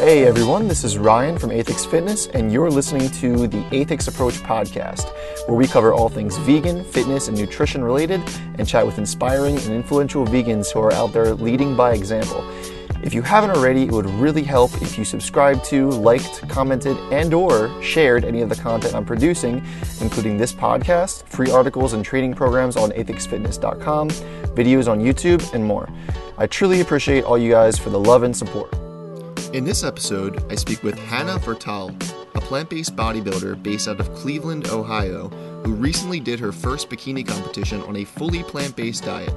Hey everyone, this is Ryan from Aethix Fitness, and you're listening to the Aethix Approach podcast, where we cover all things vegan, fitness, and nutrition related, and chat with inspiring and influential vegans who are out there leading by example. If you haven't already, it would really help if you subscribed to, liked, commented, and or shared any of the content I'm producing, including this podcast, free articles and training programs on aethixfitness.com, videos on YouTube, and more. I truly appreciate all you guys for the love and support. In this episode, I speak with Hannah Vertal, a plant based bodybuilder based out of Cleveland, Ohio, who recently did her first bikini competition on a fully plant based diet.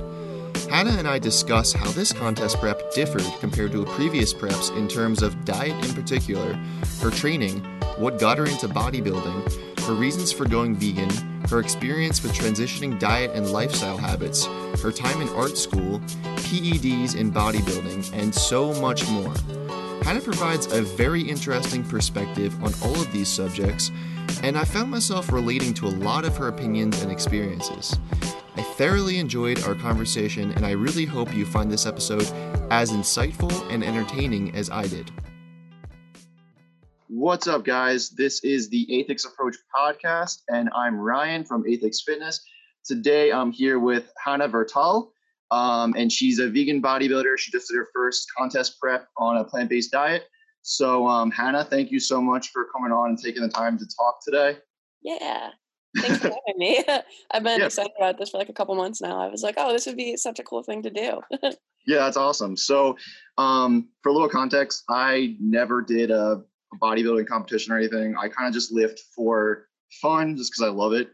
Hannah and I discuss how this contest prep differed compared to previous preps in terms of diet in particular, her training, what got her into bodybuilding, her reasons for going vegan, her experience with transitioning diet and lifestyle habits, her time in art school, PEDs in bodybuilding, and so much more. Hannah provides a very interesting perspective on all of these subjects, and I found myself relating to a lot of her opinions and experiences. I thoroughly enjoyed our conversation, and I really hope you find this episode as insightful and entertaining as I did. What's up, guys? This is the Aethix Approach podcast, and I'm Ryan from Aethix Fitness. Today, I'm here with Hannah Vertal. Um, and she's a vegan bodybuilder. She just did her first contest prep on a plant based diet. So, um, Hannah, thank you so much for coming on and taking the time to talk today. Yeah. Thanks for having me. I've been yeah. excited about this for like a couple months now. I was like, oh, this would be such a cool thing to do. yeah, that's awesome. So, um, for a little context, I never did a, a bodybuilding competition or anything. I kind of just lift for fun just because I love it.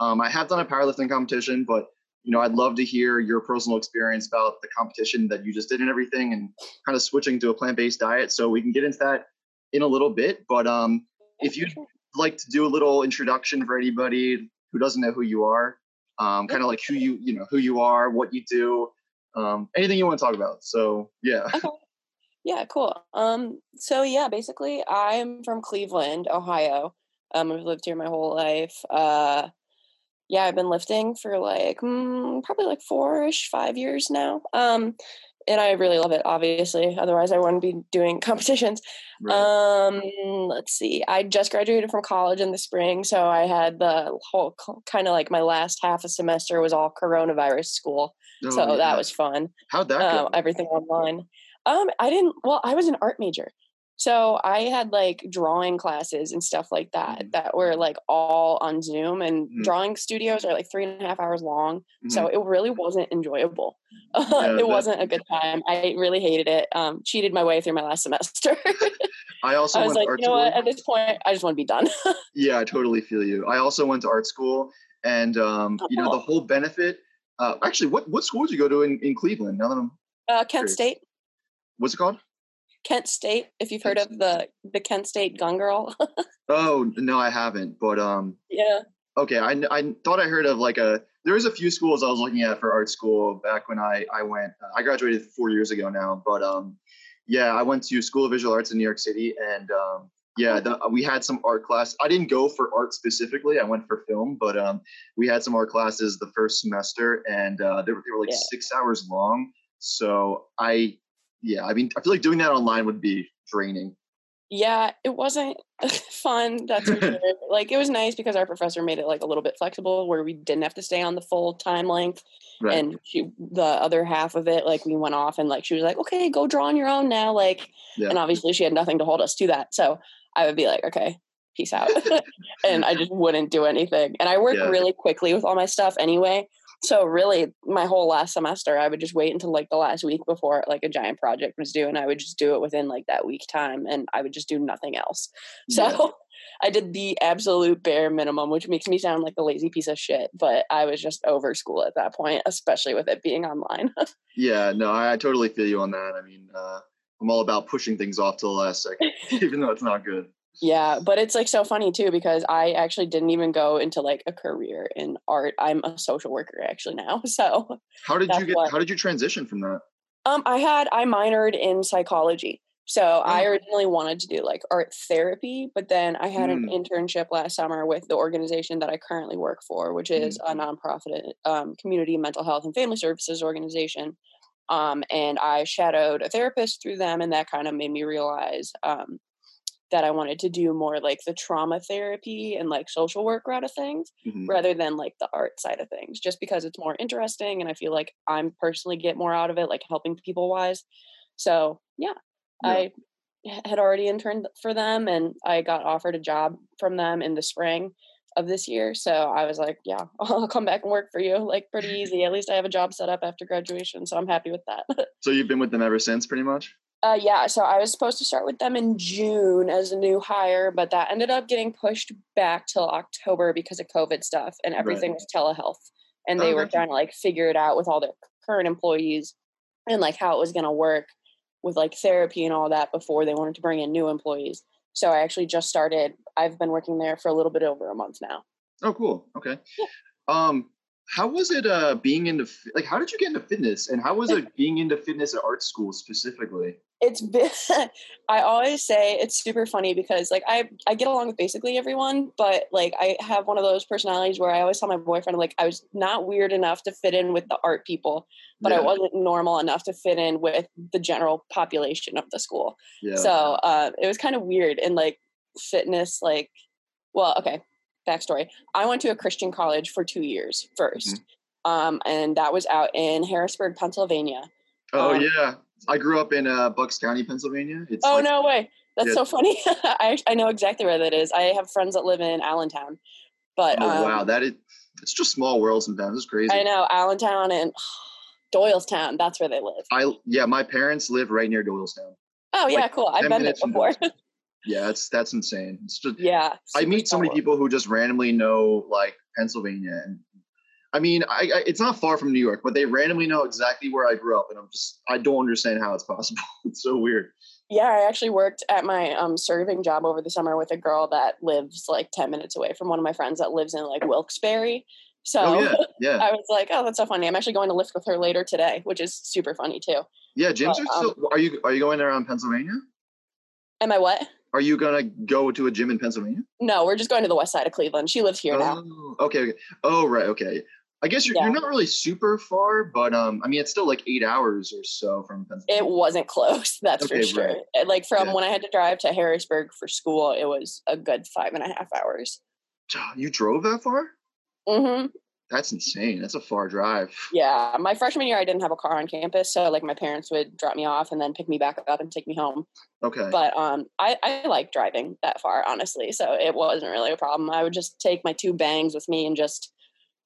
Um, I have done a powerlifting competition, but you know, I'd love to hear your personal experience about the competition that you just did and everything, and kind of switching to a plant-based diet. So we can get into that in a little bit. But um, if you'd like to do a little introduction for anybody who doesn't know who you are, um, kind of like who you, you know, who you are, what you do, um, anything you want to talk about. So yeah. Okay. Yeah, cool. Um, so yeah, basically, I'm from Cleveland, Ohio. Um, I've lived here my whole life. Uh, yeah, I've been lifting for like mm, probably like four-ish, five years now. Um, and I really love it. Obviously, otherwise I wouldn't be doing competitions. Right. Um, let's see. I just graduated from college in the spring, so I had the whole kind of like my last half a semester was all coronavirus school. Oh, so yeah. that was fun. How'd that go? Um, everything online. Um, I didn't. Well, I was an art major, so I had like drawing classes and stuff like that mm-hmm. that were like all on Zoom and mm-hmm. drawing studios are like three and a half hours long. Mm-hmm. So it really wasn't enjoyable. Yeah, it wasn't a good time. I really hated it. Um, cheated my way through my last semester. I also I was like, you know what? At this point, I just want to be done. yeah, I totally feel you. I also went to art school, and um, you know the whole benefit. Uh, actually, what what school did you go to in, in Cleveland? Now that I'm uh, Kent curious. State. What's it called? Kent State, if you've heard of the the Kent State Gun Girl. oh no, I haven't. But um. Yeah. Okay, I I thought I heard of like a. There was a few schools I was looking at for art school back when I I went. I graduated four years ago now, but um, yeah, I went to School of Visual Arts in New York City, and um, yeah, the, we had some art class. I didn't go for art specifically. I went for film, but um, we had some art classes the first semester, and uh, they, were, they were like yeah. six hours long. So I yeah, I mean, I feel like doing that online would be draining. Yeah, it wasn't fun. That's sure. like it was nice because our professor made it like a little bit flexible, where we didn't have to stay on the full time length. Right. And she, the other half of it, like we went off and like she was like, "Okay, go draw on your own now." Like, yeah. and obviously she had nothing to hold us to that. So I would be like, "Okay, peace out," and I just wouldn't do anything. And I work yeah. really quickly with all my stuff anyway. So really, my whole last semester, I would just wait until like the last week before like a giant project was due, and I would just do it within like that week time, and I would just do nothing else. So yeah. I did the absolute bare minimum, which makes me sound like a lazy piece of shit, but I was just over school at that point, especially with it being online. yeah, no, I, I, totally feel you on that. I mean, uh, I'm all about pushing things off to the last second, even though it's not good. Yeah, but it's like so funny too because I actually didn't even go into like a career in art. I'm a social worker actually now. So How did you get what, how did you transition from that? Um I had I minored in psychology. So oh. I originally wanted to do like art therapy, but then I had mm. an internship last summer with the organization that I currently work for, which is mm. a nonprofit um, community mental health and family services organization. Um, and I shadowed a therapist through them, and that kind of made me realize um, that I wanted to do more like the trauma therapy and like social work route of things mm-hmm. rather than like the art side of things, just because it's more interesting and I feel like I'm personally get more out of it, like helping people wise. So yeah, yeah. I had already interned for them and I got offered a job from them in the spring of this year. So I was like, yeah, I'll come back and work for you. Like pretty easy. At least I have a job set up after graduation. So I'm happy with that. so you've been with them ever since pretty much? Uh, yeah, so I was supposed to start with them in June as a new hire, but that ended up getting pushed back till October because of COVID stuff and everything right. was telehealth. And they oh, were trying to like figure it out with all their current employees and like how it was going to work with like therapy and all that before they wanted to bring in new employees. So I actually just started. I've been working there for a little bit over a month now. Oh, cool. Okay. Yeah. Um, how was it uh being into like how did you get into fitness and how was it being into fitness at art school specifically? it's been i always say it's super funny because like i i get along with basically everyone but like i have one of those personalities where i always tell my boyfriend like i was not weird enough to fit in with the art people but yeah. i wasn't normal enough to fit in with the general population of the school yeah. so uh, it was kind of weird and like fitness like well okay backstory i went to a christian college for two years 1st mm-hmm. um, and that was out in harrisburg pennsylvania oh um, yeah I grew up in uh, Bucks County, Pennsylvania. It's oh like, no way! That's yeah. so funny. I I know exactly where that is. I have friends that live in Allentown. But oh um, wow, that is it's just small world sometimes. It's crazy. I know Allentown and Doylestown. That's where they live. I yeah, my parents live right near Doylestown. Oh yeah, like, cool. I've been there before. yeah, that's that's insane. It's just yeah. I meet so many people who just randomly know like Pennsylvania and I mean, I, I, it's not far from New York, but they randomly know exactly where I grew up, and I'm just I don't understand how it's possible. it's so weird. Yeah, I actually worked at my um, serving job over the summer with a girl that lives like ten minutes away from one of my friends that lives in like Wilkes-Barre. So oh, yeah, yeah. I was like, oh, that's so funny. I'm actually going to lift with her later today, which is super funny too. Yeah, gyms but, are still. Um, are you are you going around Pennsylvania? Am I what? Are you gonna go to a gym in Pennsylvania? No, we're just going to the west side of Cleveland. She lives here oh, now. Okay, okay. Oh, right. Okay. I guess you're, yeah. you're not really super far, but um, I mean, it's still like eight hours or so from Pennsylvania. It wasn't close, that's okay, for sure. Right. Like from yeah. when I had to drive to Harrisburg for school, it was a good five and a half hours. You drove that far? Mm-hmm. That's insane. That's a far drive. Yeah, my freshman year, I didn't have a car on campus, so like my parents would drop me off and then pick me back up and take me home. Okay. But um, I I like driving that far, honestly, so it wasn't really a problem. I would just take my two bangs with me and just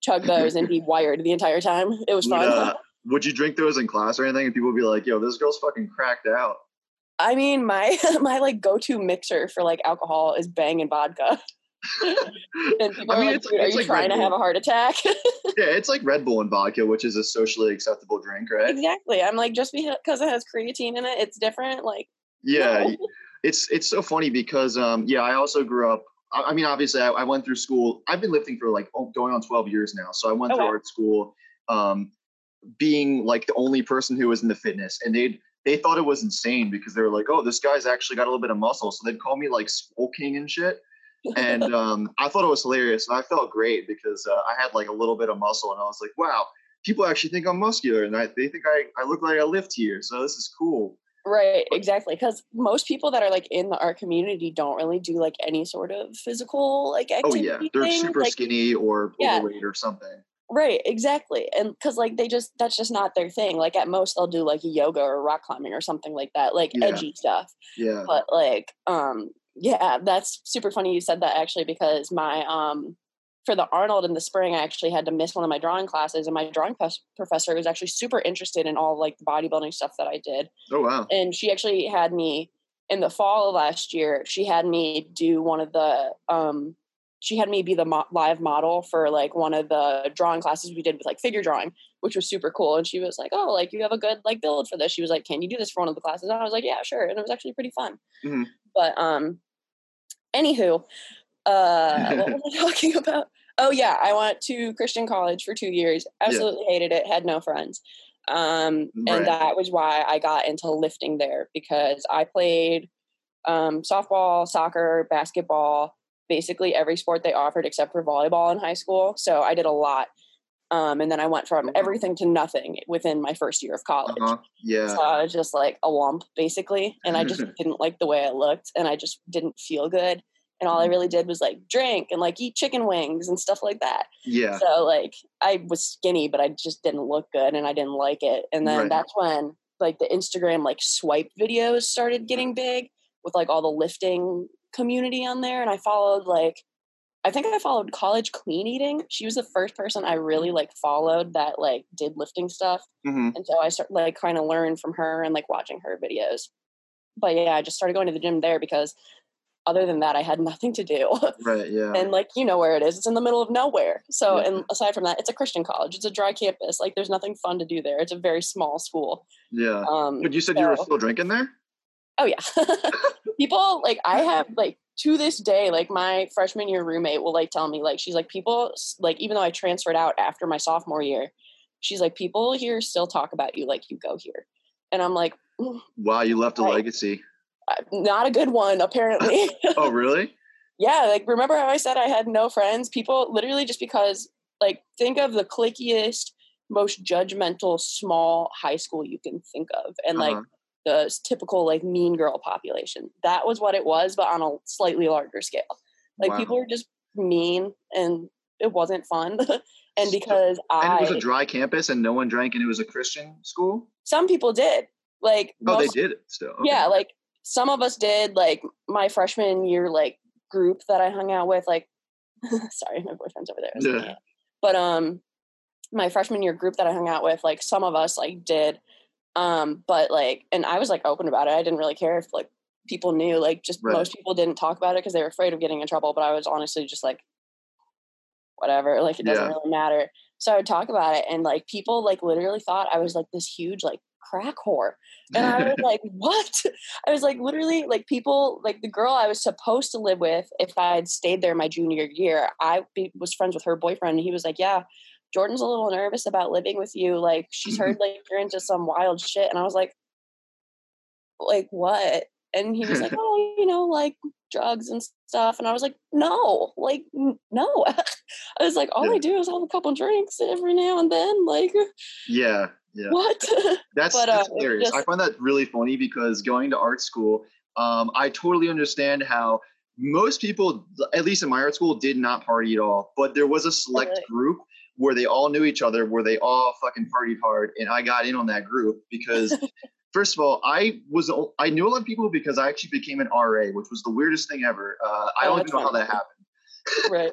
chug those and be wired the entire time. It was fun. Would, uh, would you drink those in class or anything? And people would be like, "Yo, this girl's fucking cracked out." I mean, my my like go to mixer for like alcohol is Bang and vodka. and people I mean, are like, "Are you like trying to have a heart attack?" yeah, it's like Red Bull and vodka, which is a socially acceptable drink, right? Exactly. I'm like, just because it has creatine in it, it's different. Like, yeah, no. it's it's so funny because um, yeah, I also grew up I mean, obviously, I, I, went through school. I've been lifting for like going on 12 years now. So I went through art school, um, being like the only person who was in the fitness, and they'd they thought it was insane because they were like, "Oh, this guy's actually got a little bit of muscle," so they'd call me like Swole King and shit. And um, I thought it was hilarious, and I felt great because uh, I had like a little bit of muscle, and I was like, "Wow, people actually think I'm muscular, and I, they think I I look like I lift here, so this is cool." Right, exactly. Because most people that are like in the art community don't really do like any sort of physical like activity. Oh yeah, they're thing. super like, skinny or yeah. overweight or something. Right, exactly. And because like they just that's just not their thing. Like at most they'll do like yoga or rock climbing or something like that, like yeah. edgy stuff. Yeah. But like, um, yeah, that's super funny you said that actually because my um for the Arnold in the spring, I actually had to miss one of my drawing classes, and my drawing professor was actually super interested in all like the bodybuilding stuff that I did. Oh wow! And she actually had me in the fall of last year. She had me do one of the. um She had me be the mo- live model for like one of the drawing classes we did with like figure drawing, which was super cool. And she was like, "Oh, like you have a good like build for this." She was like, "Can you do this for one of the classes?" And I was like, "Yeah, sure." And it was actually pretty fun. Mm-hmm. But um, anywho, uh, what was I talking about? Oh yeah, I went to Christian college for two years. Absolutely yeah. hated it. Had no friends, um, right. and that was why I got into lifting there because I played um, softball, soccer, basketball, basically every sport they offered except for volleyball in high school. So I did a lot. Um, and then I went from everything to nothing within my first year of college. Uh-huh. Yeah. So I was just like a lump basically. And I just didn't like the way I looked and I just didn't feel good. And all I really did was like drink and like eat chicken wings and stuff like that. Yeah. So like I was skinny, but I just didn't look good and I didn't like it. And then Right. that's when like the Instagram like swipe videos started getting big with like all the lifting community on there. And I followed like I think I followed college clean eating. She was the first person I really like followed that like did lifting stuff. hmm And so I started like kind of learn from her and like watching her videos. But yeah, I just started going to the gym there because other than that, I had nothing to do. Right. Yeah. and like you know where it is, it's in the middle of nowhere. So Yeah. and aside from that, it's a Christian college. It's a dry campus. Like there's nothing fun to do there. It's a very small school. yeah. Um, But you said you were still drinking there. Oh yeah. people like I have like to this day, like my freshman year roommate will like tell me like she's like people like even though I transferred out after my sophomore year, she's like people here still talk about you like you go here, and I'm like "Mm, Wow, you left a Right. legacy. uh, not a good one apparently. Oh, really? yeah, like remember how I said I had no friends? People literally just because like think of the clickiest, most judgmental small high school you can think of, and like Uh-huh. The typical like mean girl population. That was what it was, but on a slightly larger scale. Like Wow. people were just mean, and it wasn't fun. and So- because and I, it was a dry campus, and no one drank, and it was a Christian school. some people did. Like Oh, most, they did still. Okay. yeah, like some of us did. Like my freshman year, like group that I hung out with. Like, sorry, my boyfriend's over there. Yeah. But um, my freshman year group that I hung out with, like some of us like did. Um, but like, and I was like open about it. I didn't really care if like people knew. Like, just Right. most people didn't talk about it because they were afraid of getting in trouble. But I was honestly just like, whatever. Like, it doesn't Yeah. really matter. So I would talk about it, and like people like literally thought I was like this huge like crack whore. And I was like, what? I was like, literally, like people, like the girl I was supposed to live with, if I had stayed there my junior year, I be, was friends with her boyfriend. And he was like, yeah, Jordan's a little nervous about living with you. Like, she's heard like you're into some wild shit. And I was like, like, what? And he was like, oh, you know, like drugs and stuff. And I was like, no, like, no. I was like, all Yeah. I do is have a couple drinks every now and then. Like, yeah, yeah. what? That's, But, uh, that's it hilarious. I find that really funny because going to art school, um, I totally understand how most people, at least in my art school, did not party at all. But there was a select group where they all knew each other, where they all fucking partied hard, and I got in on that group because. First of all, I was I knew a lot of people because I actually became an RA, which was the weirdest thing ever. Uh, I Oh, don't even know how that happened. right.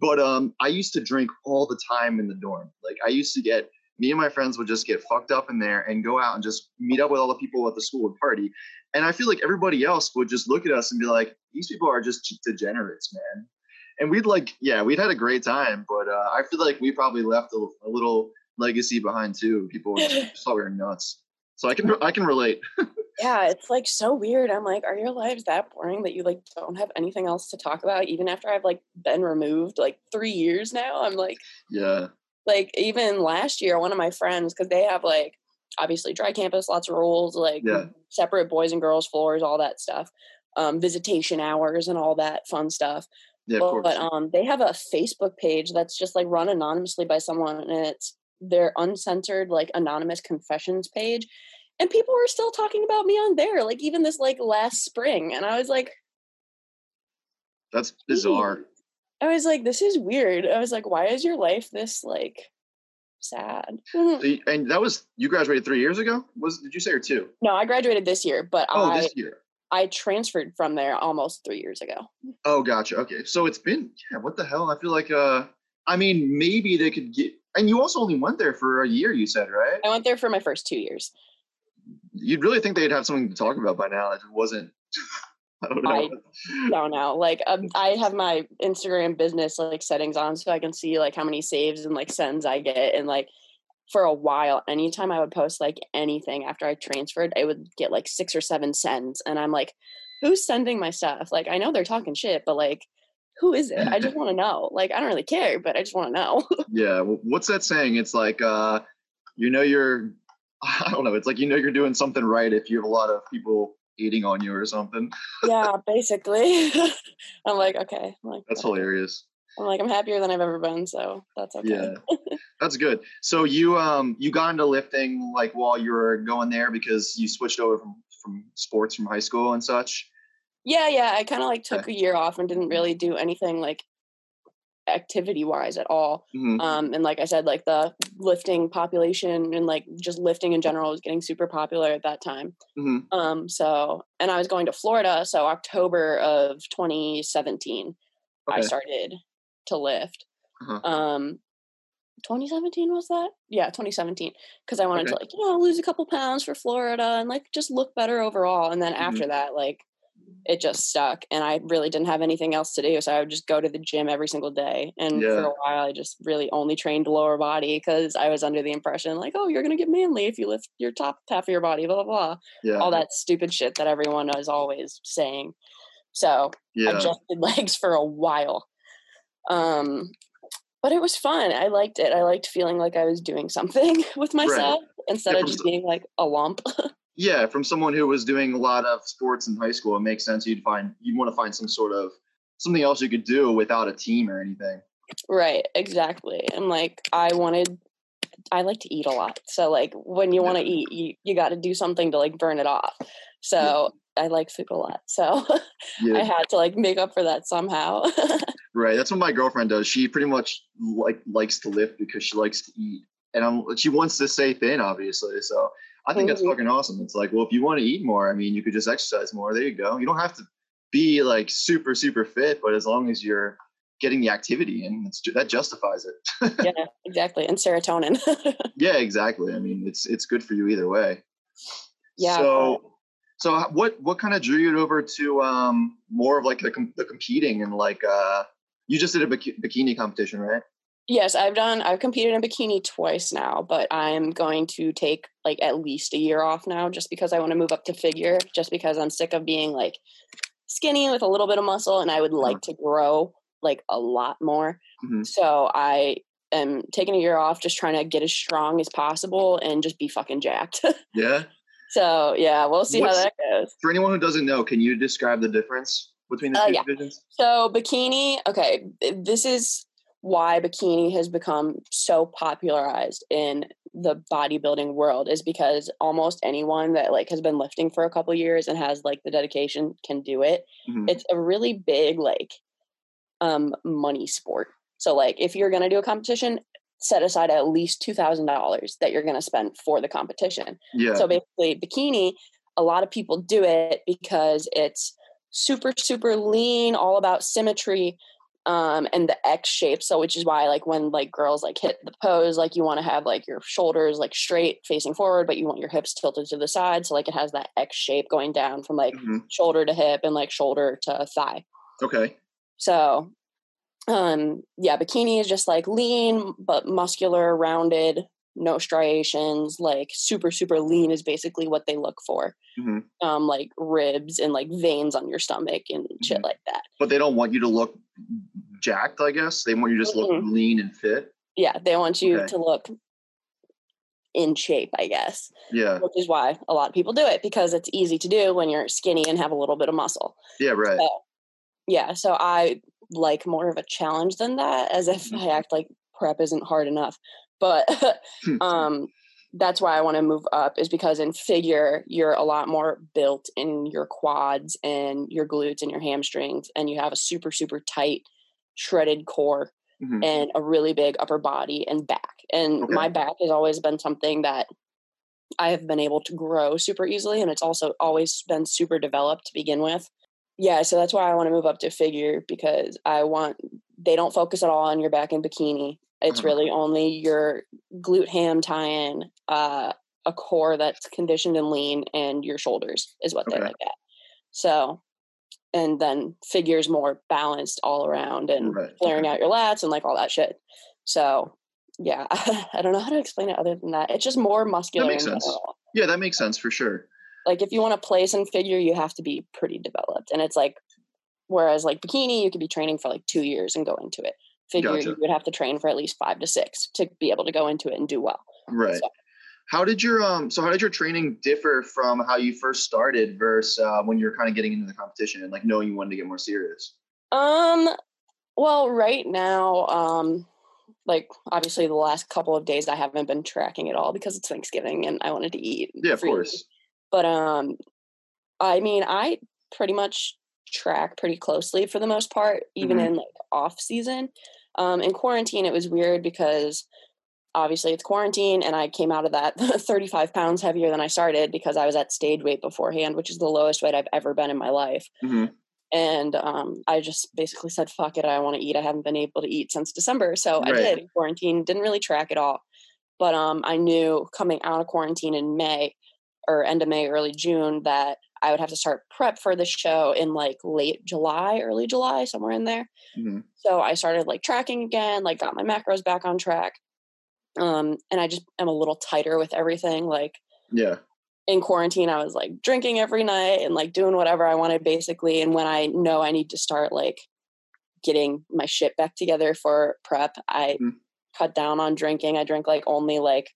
But um, I used to drink all the time in the dorm. Like I used to get me and my friends would just get fucked up in there and go out and just meet up with all the people at the school and party. And I feel like everybody else would just look at us and be like, "These people are just degenerates, man." And we'd like, yeah, we'd had a great time, but uh, I feel like we probably left a, a little legacy behind too. People just thought we were nuts. So I can I can relate. yeah it's like so weird i'm like are your lives that boring that you like don't have anything else to talk about even after i've like been removed like three years now i'm like Yeah, like even last year one of my friends because they have like obviously dry campus lots of rules like Yeah. separate boys and girls floors all that stuff um visitation hours and all that fun stuff yeah, of but, course. um they have a facebook page that's just like run anonymously by someone and it's their uncensored like anonymous confessions page and people were still talking about me on there like even this like last spring and i was like That's bizarre. i was like this is weird i was like why is your life this like sad So you- And that was you graduated three years ago. Was did you say or two? no i graduated this year but Oh, i this year. I transferred from there almost three years ago Oh, gotcha. Okay, so it's been yeah. What the hell? I feel like uh, I mean, maybe they could get. And you also only went there for a year. You said right? i went there for my first two years You'd really think they'd have something to talk about by now. It wasn't. I don't know. I don't know. Like um, I have my Instagram business like settings on so I can see like how many saves and like sends I get and like for a while anytime I would post like anything after I transferred I would get like 6 or 7 sends and I'm like who's sending my stuff? Like I know they're talking shit but like who is it? I just want to know. Like I don't really care but I just want to know. yeah. well, What's that saying? It's like uh, you know you're. I don't know. It's like you know you're doing something right if you have a lot of people eating on you or something. yeah, basically. I'm like okay. I'm like That's whatever. hilarious. I'm like I'm happier than I've ever been so that's okay. Yeah. That's good. So you um you got into lifting like while you were going there because you switched over from from sports from high school and such. Yeah, yeah. I kind of like took okay. a year off and didn't really do anything like activity wise at all. Mm-hmm. Um, and like I said, like the lifting population and like just lifting in general was getting super popular at that time. Mm-hmm. Um, so, and I was going to Florida. So October of 2017, okay. I started to lift. Uh-huh. Um, 2017 was that? Yeah, 2017. Because I wanted okay. to like, you know, lose a couple pounds for Florida and like just look better overall. And then mm-hmm. after that, like it just stuck and I really didn't have anything else to do. So I would just go to the gym every single day. And yeah. for a while, I just really only trained lower body because I was under the impression like, oh, you're going to get manly if you lift your top half of your body, blah, blah, blah. Yeah. All that stupid shit that everyone is always saying. So yeah. I just did legs for a while. Um, but it was fun. I liked it. I liked feeling like I was doing something with myself right. instead of just being like a lump. yeah, from someone who was doing a lot of sports in high school, it makes sense. You'd find you'd want to find some sort of something else you could do without a team or anything. Right, exactly. And like I wanted I like to eat a lot. So like when you want to eat, you, you got to do something to like burn it off. So yeah. I like food a lot. So yeah. I had to like make up for that somehow. Right. That's what my girlfriend does. She pretty much like likes to lift because she likes to eat. And I'm, she wants to stay thin, obviously. So I think that's mm-hmm. fucking awesome. It's like, well, if you want to eat more, I mean, you could just exercise more. There you go. You don't have to be like super, super fit, but as long as you're getting the activity in, that justifies it. yeah, exactly. And serotonin. yeah, exactly. I mean, it's it's good for you either way. Yeah. So, so what what kind of drew you over to um more of like the, the competing and like uh you just did a bikini competition, right? Yes, I've done. I've competed in bikini twice now, but I'm going to take like at least a year off now, just because I want to move up to figure. Just because I'm sick of being like skinny with a little bit of muscle, and I would like to grow like a lot more. Mm-hmm. So I am taking a year off, just trying to get as strong as possible and just be fucking jacked. yeah. So yeah, we'll see What's, how that goes. For anyone who doesn't know, can you describe the difference between the uh, two yeah. divisions? So bikini, okay, this is why bikini has become so popularized in the bodybuilding world is because almost anyone that like has been lifting for a couple years and has like the dedication can do it. Mm-hmm. It's a really big like um money sport. So like if you're going to do a competition, set aside at least $2000 that you're going to spend for the competition. Yeah. So basically bikini a lot of people do it because it's super super lean, all about symmetry um and the x shape. So which is why like when like girls like hit the pose like you want to have like your shoulders like straight facing forward but you want your hips tilted to the side. So like it has that x shape going down from like mm-hmm. shoulder to hip and like shoulder to thigh. Okay. So um yeah bikini is just like lean but muscular rounded no striations, like super, super lean is basically what they look for. Mm-hmm. Um, like ribs and like veins on your stomach and mm-hmm. shit like that. But they don't want you to look jacked, I guess. They want you to just mm-hmm. look lean and fit. Yeah, they want you okay. to look in shape, I guess. Yeah. Which is why a lot of people do it because it's easy to do when you're skinny and have a little bit of muscle. Yeah, right. So, yeah, so I like more of a challenge than that as if I mm-hmm. act like prep isn't hard enough but hmm. um that's why I want to move up is because in figure you're a lot more built in your quads and your glutes and your hamstrings and you have a super super tight shredded core mm-hmm. and a really big upper body and back. And okay. my back has always been something that I have been able to grow super easily and it's also always been super developed to begin with. Yeah, so that's why I want to move up to figure because I want they don't focus at all on your back in bikini it's uh-huh. really only your glute ham tie-in, uh, a core that's conditioned and lean, and your shoulders is what okay. they look at. So, and then figures more balanced all around and right. flaring okay. out your lats and like all that shit. So, yeah, I don't know how to explain it other than that. It's just more muscular. That makes sense. Yeah, that makes sense for sure. Like if you want to place and figure, you have to be pretty developed, and it's like, whereas like bikini, you could be training for like two years and go into it figure gotcha. you would have to train for at least five to six to be able to go into it and do well. Right. So. How did your um? So how did your training differ from how you first started versus uh, when you're kind of getting into the competition and like knowing you wanted to get more serious? Um. Well, right now, um, like obviously the last couple of days I haven't been tracking at all because it's Thanksgiving and I wanted to eat. Yeah, of course. But um I mean I pretty much track pretty closely for the most part, even mm-hmm. in like off season. Um in quarantine it was weird because obviously it's quarantine and I came out of that 35 pounds heavier than I started because I was at stage weight beforehand, which is the lowest weight I've ever been in my life. Mm-hmm. And um, I just basically said, fuck it, I want to eat. I haven't been able to eat since December. So right. I did in quarantine, didn't really track at all. But um, I knew coming out of quarantine in May or end of May, early June, that I would have to start prep for the show in like late July, early July, somewhere in there. Mm-hmm. So I started like tracking again, like got my macros back on track. Um, and I just am a little tighter with everything. Like, yeah, in quarantine, I was like drinking every night and like doing whatever I wanted basically. And when I know I need to start like getting my shit back together for prep, I mm. cut down on drinking. I drink like only like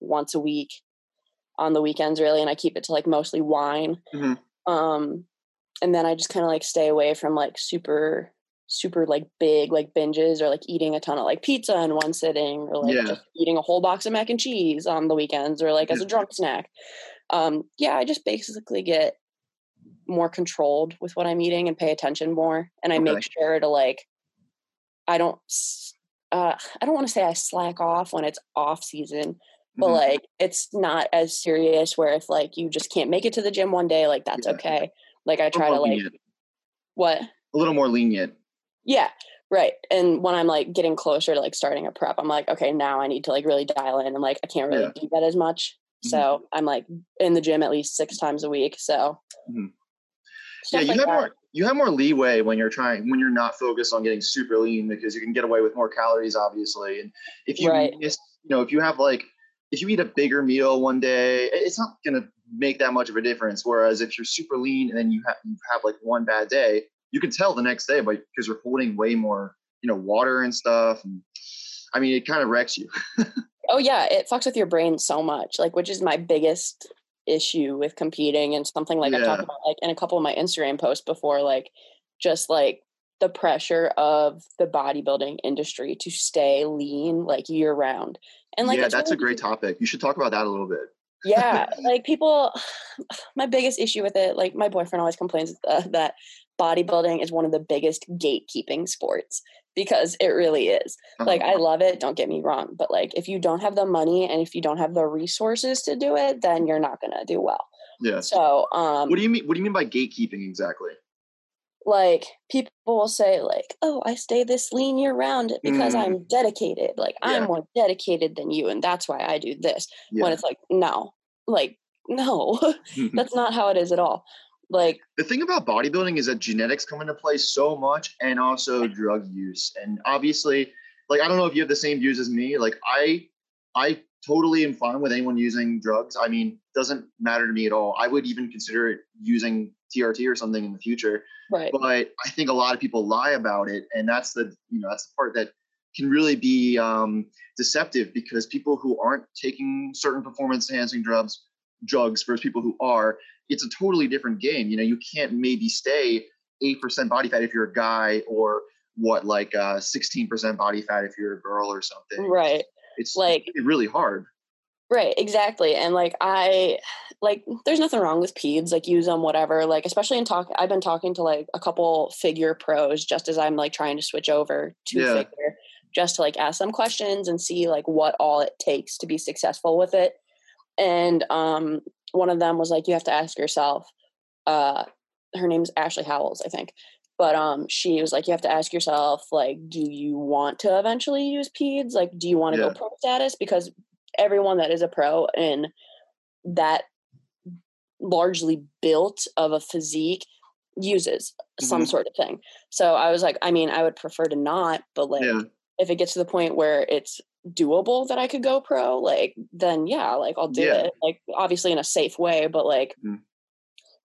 once a week on the weekends really and I keep it to like mostly wine. Mm-hmm. Um and then I just kind of like stay away from like super super like big like binges or like eating a ton of like pizza in one sitting or like yeah. just eating a whole box of mac and cheese on the weekends or like as a drunk snack. Um, yeah, I just basically get more controlled with what I'm eating and pay attention more, and I okay. make sure to like I don't uh, I don't want to say I slack off when it's off season, but mm-hmm. like it's not as serious where if like you just can't make it to the gym one day, like that's yeah. okay. Like I try to like what a little more lenient yeah, right. And when I'm like getting closer to like starting a prep, I'm like, okay, now I need to like really dial in. and like, I can't really yeah. do that as much. Mm-hmm. So I'm like in the gym at least six times a week. So mm-hmm. yeah, you like have that. more you have more leeway when you're trying when you're not focused on getting super lean because you can get away with more calories, obviously. And if you right. miss, you know, if you have like if you eat a bigger meal one day, it's not gonna make that much of a difference. Whereas if you're super lean and then you have you have like one bad day, you can tell the next day but because you're holding way more you know water and stuff and i mean it kind of wrecks you oh yeah it fucks with your brain so much like which is my biggest issue with competing and something like yeah. i've talked about like in a couple of my instagram posts before like just like the pressure of the bodybuilding industry to stay lean like year round and like yeah that's a great topic you should talk about that a little bit yeah like people my biggest issue with it like my boyfriend always complains uh, that bodybuilding is one of the biggest gatekeeping sports because it really is. Uh-huh. Like I love it, don't get me wrong, but like if you don't have the money and if you don't have the resources to do it, then you're not going to do well. Yeah. So, um What do you mean what do you mean by gatekeeping exactly? Like people will say like, "Oh, I stay this lean year round because mm. I'm dedicated. Like yeah. I'm more dedicated than you and that's why I do this." Yeah. When it's like, "No." Like, no. that's not how it is at all like the thing about bodybuilding is that genetics come into play so much and also drug use and obviously like i don't know if you have the same views as me like i i totally am fine with anyone using drugs i mean doesn't matter to me at all i would even consider using trt or something in the future right but i think a lot of people lie about it and that's the you know that's the part that can really be um, deceptive because people who aren't taking certain performance enhancing drugs drugs versus people who are it's a totally different game. You know, you can't maybe stay 8% body fat if you're a guy or what, like uh, 16% body fat if you're a girl or something. Right. It's like really hard. Right, exactly. And like I like there's nothing wrong with peds, like use them whatever. Like especially in talk I've been talking to like a couple figure pros just as I'm like trying to switch over to yeah. figure just to like ask them questions and see like what all it takes to be successful with it. And um one of them was like, you have to ask yourself, uh, her name's Ashley Howells, I think. But um, she was like, you have to ask yourself, like, do you want to eventually use peds? Like, do you want to yeah. go pro status? Because everyone that is a pro and that largely built of a physique uses mm-hmm. some sort of thing. So I was like, I mean, I would prefer to not, but like, yeah. if it gets to the point where it's doable that I could go pro, like then yeah, like I'll do yeah. it. Like obviously in a safe way, but like mm.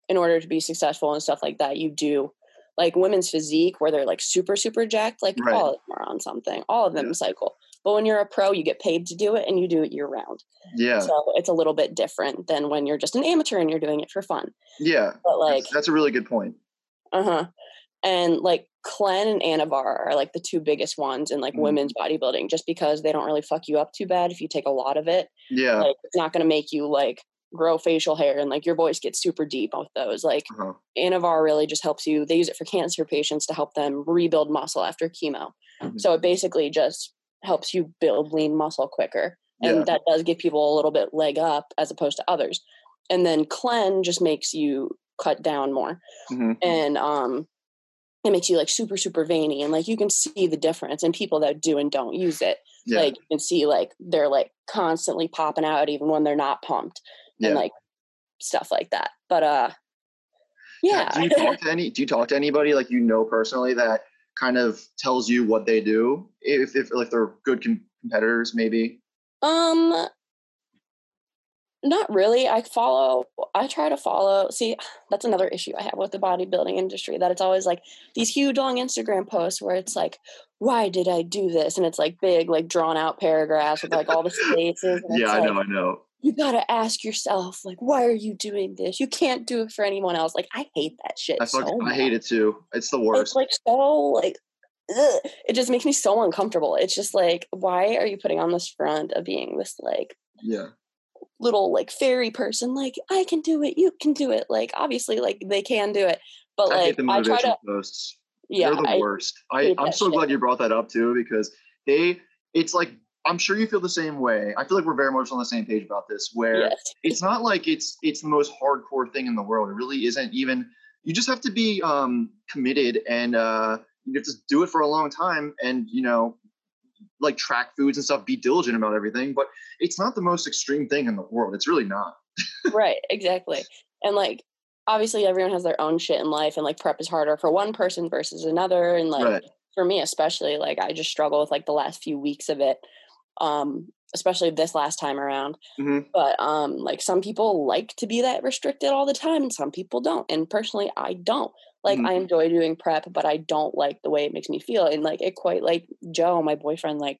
in order to be successful and stuff like that, you do like women's physique where they're like super super jacked. Like right. all of them are on something. All of them yeah. cycle. But when you're a pro, you get paid to do it and you do it year round. Yeah. So it's a little bit different than when you're just an amateur and you're doing it for fun. Yeah. But like that's, that's a really good point. Uh huh. and like Clen and Anavar are like the two biggest ones in like mm. women's bodybuilding, just because they don't really fuck you up too bad if you take a lot of it. Yeah, like it's not gonna make you like grow facial hair and like your voice gets super deep with those. Like uh-huh. Anavar really just helps you. They use it for cancer patients to help them rebuild muscle after chemo. Mm-hmm. So it basically just helps you build lean muscle quicker. And yeah. that does give people a little bit leg up as opposed to others. And then Clen just makes you cut down more. Mm-hmm. And um it makes you like super super veiny and like you can see the difference in people that do and don't use it yeah. like you can see like they're like constantly popping out even when they're not pumped yeah. and like stuff like that but uh yeah do you talk to any do you talk to anybody like you know personally that kind of tells you what they do if if like they're good com- competitors maybe um not really. I follow, I try to follow. See, that's another issue I have with the bodybuilding industry that it's always like these huge long Instagram posts where it's like, why did I do this? And it's like big, like drawn out paragraphs with like all the spaces. yeah, I like, know, I know. You gotta ask yourself, like, why are you doing this? You can't do it for anyone else. Like, I hate that shit. I, so I hate it too. It's the worst. It's like so like ugh. it just makes me so uncomfortable. It's just like, why are you putting on this front of being this like yeah little like fairy person like i can do it you can do it like obviously like they can do it but I like i try to posts yeah they're the I worst i i'm so shit. glad you brought that up too because they it's like i'm sure you feel the same way i feel like we're very much on the same page about this where yes. it's not like it's it's the most hardcore thing in the world it really isn't even you just have to be um committed and uh you have to do it for a long time and you know like track foods and stuff, be diligent about everything. But it's not the most extreme thing in the world. It's really not. right, exactly. And like obviously everyone has their own shit in life and like prep is harder for one person versus another. And like right. for me especially, like I just struggle with like the last few weeks of it. Um, especially this last time around. Mm-hmm. But um, like some people like to be that restricted all the time, and some people don't. And personally, I don't. Like mm-hmm. I enjoy doing prep, but I don't like the way it makes me feel. And like it quite like Joe, my boyfriend, like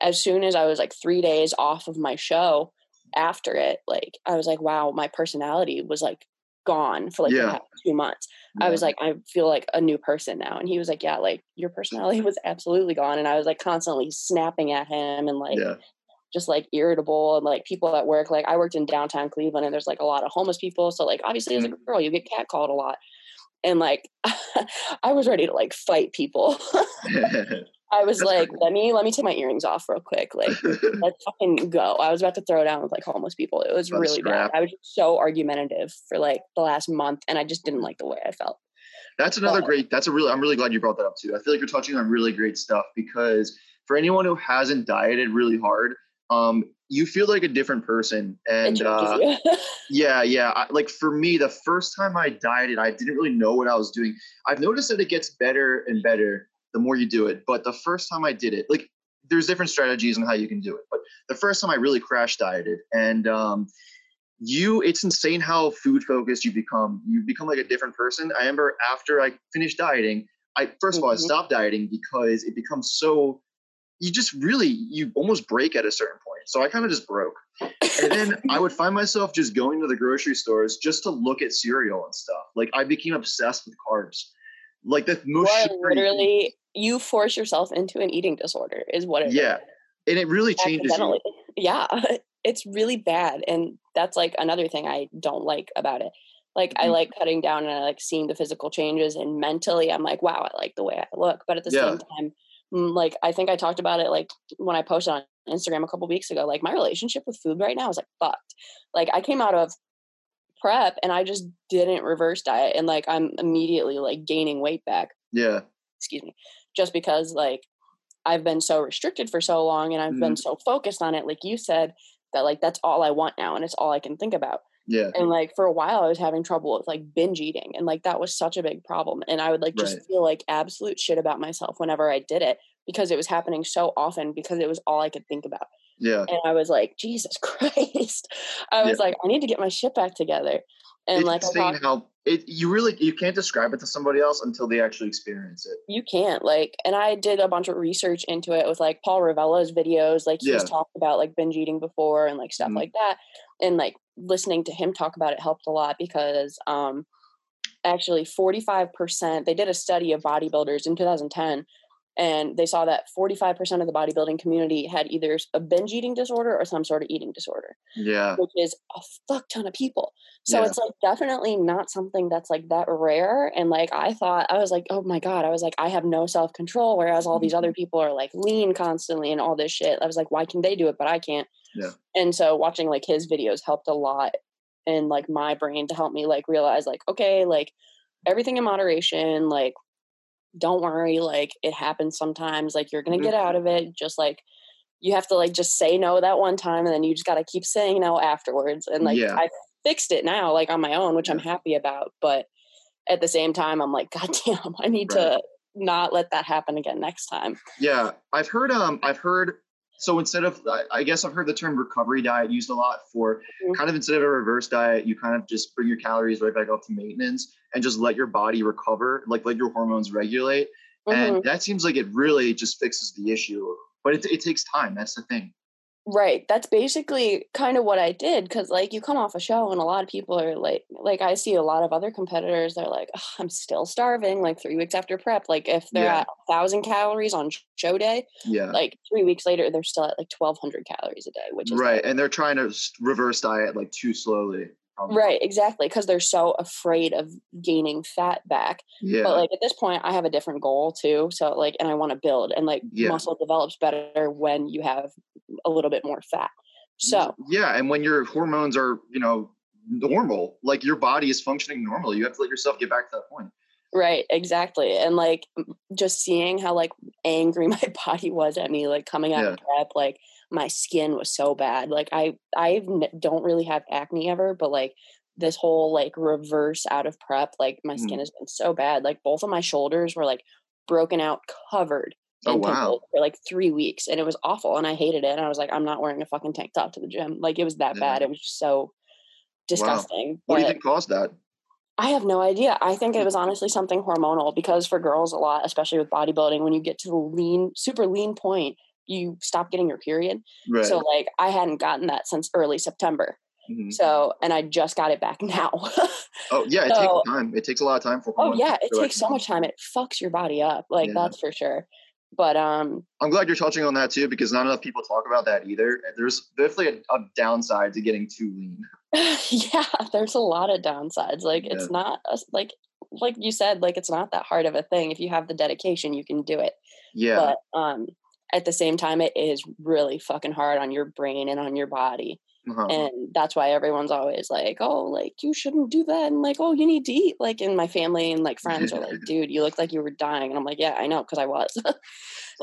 as soon as I was like three days off of my show after it, like I was like, wow, my personality was like gone for like yeah. two months. Yeah. I was like, I feel like a new person now. And he was like, Yeah, like your personality was absolutely gone. And I was like constantly snapping at him and like yeah. just like irritable and like people at work. Like I worked in downtown Cleveland and there's like a lot of homeless people. So like obviously mm-hmm. as a mm-hmm. girl, you get catcalled a lot and like I was ready to like fight people. I was That's like, let me let me take my earrings off real quick. Like, let's fucking go. I was about to throw down with like homeless people. It was really bad. I was just so argumentative for like the last month, and I just didn't like the way I felt. That's another but, great. That's a really. I'm really glad you brought that up too. I feel like you're touching on really great stuff because for anyone who hasn't dieted really hard, um, you feel like a different person. And uh, yeah, yeah. I, like for me, the first time I dieted, I didn't really know what I was doing. I've noticed that it gets better and better the more you do it. But the first time I did it, like there's different strategies on how you can do it. But the first time I really crash dieted and um, you it's insane how food focused you become you become like a different person i remember after i finished dieting i 1st mm-hmm. of all i mm-hmm. stopped dieting because it becomes so you just really you almost break at a certain point so I kind of just broke. And then I would find myself just going to the grocery stores just to look at cereal and stuff. Like I became obsessed with carbs. Like the most literally you force yourself into an eating disorder is what it yeah. Is. And it really changes you. Yeah. It's really bad. And that's like another thing I don't like about it. Like mm-hmm. I like cutting down and I like seeing the physical changes and mentally I'm like, wow, I like the way I look. But at the yeah. same time, mm, like I think I talked about it like when I posted on Instagram a couple weeks ago, like my relationship with food right now is like fucked. Like I came out of prep and I just didn't reverse diet and like I'm immediately like gaining weight back. Yeah. Excuse me. Just because like I've been so restricted for so long and I've mm. been mm-hmm. so focused on it, like you said, that like that's all I want now and it's all I can think about. Yeah. And like for a while I was having trouble with like binge eating and like that was such a big problem. And I would like just right. feel like absolute shit about myself whenever I did it because it was happening so often because it was all I could think about. Yeah. And I was like, Jesus Christ. I was yeah. like, I need to get my shit back together. And it's like insane how it you really you can't describe it to somebody else until they actually experience it. You can't. Like and I did a bunch of research into it with like Paul Revelia's videos. Like he's yeah. talked about like binge eating before and like stuff mm-hmm. like that. And like listening to him talk about it helped a lot because um actually 45%, they did a study of bodybuilders in 2010 and they saw that 45% of the bodybuilding community had either a binge eating disorder or some sort of eating disorder. Yeah. Which is a fuck ton of people. So yeah. it's like definitely not something that's like that rare. And like I thought, I was like, oh my God, I was like, I have no self control. Whereas all these other mm-hmm. people are like lean constantly and all this shit. I was like, why can they do it, but I can't? Yeah. And so watching like his videos helped a lot in like my brain to help me like realize like, okay, like everything in moderation, like don't worry like it happens sometimes like you're gonna get out of it just like you have to like just say no that one time and then you just got to keep saying no afterwards and like yeah. i fixed it now like on my own which i'm happy about but at the same time i'm like god damn i need right. to not let that happen again next time yeah i've heard um i've heard so instead of i guess i've heard the term recovery diet used a lot for mm-hmm. kind of instead of a reverse diet you kind of just bring your calories right back up to maintenance and just let your body recover, like let your hormones regulate. Mm-hmm. And that seems like it really just fixes the issue. But it, it takes time. That's the thing. Right. That's basically kind of what I did because, like, you come off a show and a lot of people are like, like, I see a lot of other competitors, they're like, oh, I'm still starving, like, three weeks after prep. Like, if they're yeah. at a thousand calories on show day, yeah, like, three weeks later, they're still at like 1200 calories a day, which is right. Like, and they're trying to reverse diet like too slowly. Right, exactly, because they're so afraid of gaining fat back. Yeah. But like at this point, I have a different goal too. So like, and I want to build, and like yeah. muscle develops better when you have a little bit more fat. So yeah, and when your hormones are you know normal, like your body is functioning normal, you have to let yourself get back to that point. Right, exactly. And like just seeing how like angry my body was at me, like coming out yeah. of prep, like my skin was so bad. Like I I don't really have acne ever, but like this whole like reverse out of prep, like my skin mm. has been so bad. Like both of my shoulders were like broken out, covered. Oh wow! For like three weeks, and it was awful, and I hated it. And I was like, I'm not wearing a fucking tank top to the gym. Like it was that yeah. bad. It was just so disgusting. Wow. What do you think caused that? I have no idea. I think it was honestly something hormonal because for girls, a lot, especially with bodybuilding, when you get to the lean, super lean point, you stop getting your period. Right. So like I hadn't gotten that since early September. Mm-hmm. So and I just got it back now. oh yeah, it so, takes time. It takes a lot of time for. Oh yeah, it takes so much time. It fucks your body up. Like yeah. that's for sure. But um, I'm glad you're touching on that too because not enough people talk about that either. There's definitely a, a downside to getting too lean. yeah, there's a lot of downsides. Like yeah. it's not a, like like you said, like it's not that hard of a thing. If you have the dedication, you can do it. Yeah. But um, at the same time it is really fucking hard on your brain and on your body uh-huh. and that's why everyone's always like oh like you shouldn't do that and like oh you need to eat like in my family and like friends are like dude you look like you were dying and i'm like yeah i know because i was like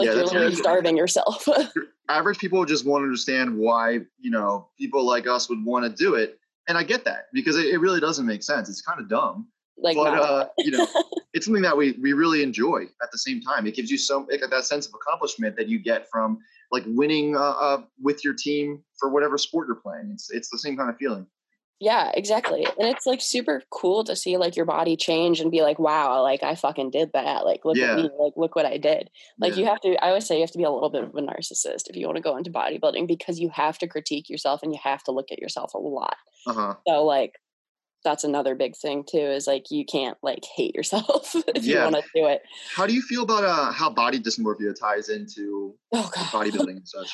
yeah, you're literally starving yourself average people just won't understand why you know people like us would want to do it and i get that because it, it really doesn't make sense it's kind of dumb like but uh, you know it's something that we we really enjoy at the same time. It gives you some that sense of accomplishment that you get from like winning uh, uh, with your team for whatever sport you're playing. It's it's the same kind of feeling. Yeah exactly. And it's like super cool to see like your body change and be like wow like i fucking did that. Like look yeah. at me. Like look what i did. Like yeah. you have to i always say you have to be a little bit of a narcissist if you want to go into bodybuilding because you have to critique yourself and you have to look at yourself a lot. Uh-huh. so like that's another big thing too is like you can't like hate yourself if yeah. you want to do it how do you feel about uh how body dysmorphia ties into oh, bodybuilding and such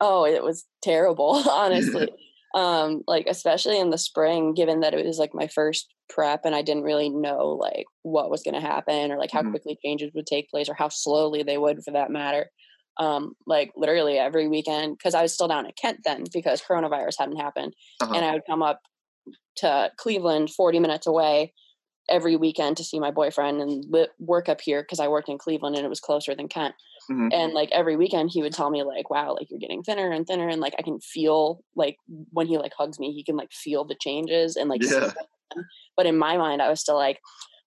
oh it was terrible honestly um like especially in the spring given that it was like my first prep and i didn't really know like what was going to happen or like how mm-hmm. quickly changes would take place or how slowly they would for that matter um like literally every weekend because i was still down at kent then because coronavirus hadn't happened uh-huh. and i would come up to Cleveland, 40 minutes away, every weekend to see my boyfriend and li- work up here because I worked in Cleveland and it was closer than Kent. Mm-hmm. And like every weekend, he would tell me like, "Wow, like you're getting thinner and thinner," and like I can feel like when he like hugs me, he can like feel the changes and like. Yeah. But in my mind, I was still like,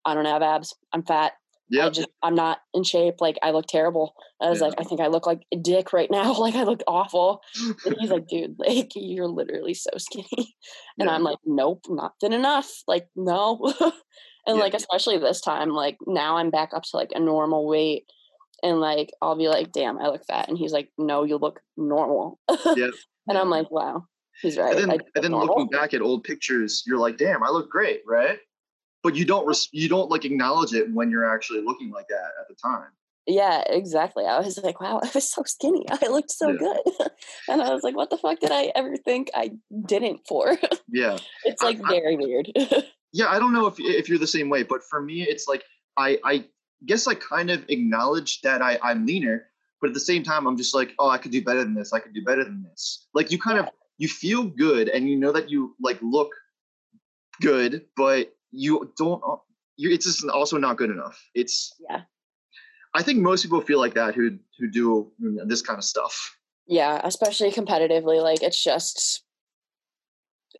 "I don't have abs. I'm fat. Yeah. I just I'm not in shape. Like I look terrible. I was yeah. like, I think I look like a dick right now. like I look awful. and he's like, dude, like you're literally so skinny. And yeah. I'm like, nope, not thin enough. Like, no. and yeah. like especially this time, like now I'm back up to like a normal weight. And like I'll be like, damn, I look fat. And he's like, No, you look normal. yeah. And I'm like, wow, he's right. And then, and then looking back at old pictures, you're like, damn, I look great, right? But you don't res- you don't like acknowledge it when you're actually looking like that at the time. Yeah, exactly. I was like, wow, I was so skinny. I looked so yeah. good. and I was like, what the fuck did I ever think I didn't for? Yeah. it's like I, very I, weird. yeah, I don't know if if you're the same way, but for me it's like I I guess I kind of acknowledge that I I'm leaner, but at the same time I'm just like, oh, I could do better than this. I could do better than this. Like you kind yeah. of you feel good and you know that you like look good, but you don't uh, you it's just also not good enough. It's yeah I think most people feel like that who who do this kind of stuff. Yeah, especially competitively. Like it's just,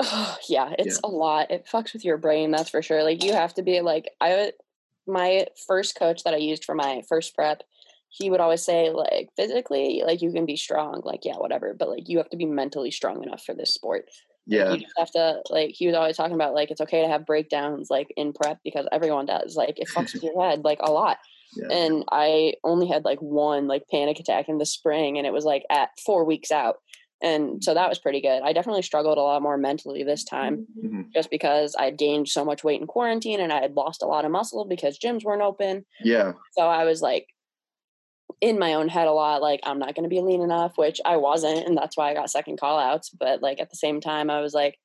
oh, yeah, it's yeah. a lot. It fucks with your brain, that's for sure. Like you have to be like I, my first coach that I used for my first prep, he would always say like physically, like you can be strong, like yeah, whatever, but like you have to be mentally strong enough for this sport. Yeah, like, you just have to like. He was always talking about like it's okay to have breakdowns like in prep because everyone does. Like it fucks with your head like a lot. Yeah. And I only had like one like panic attack in the spring and it was like at four weeks out. And so that was pretty good. I definitely struggled a lot more mentally this time mm-hmm. just because I had gained so much weight in quarantine and I had lost a lot of muscle because gyms weren't open. Yeah. So I was like in my own head a lot, like I'm not going to be lean enough, which I wasn't. And that's why I got second call outs. But like at the same time, I was like,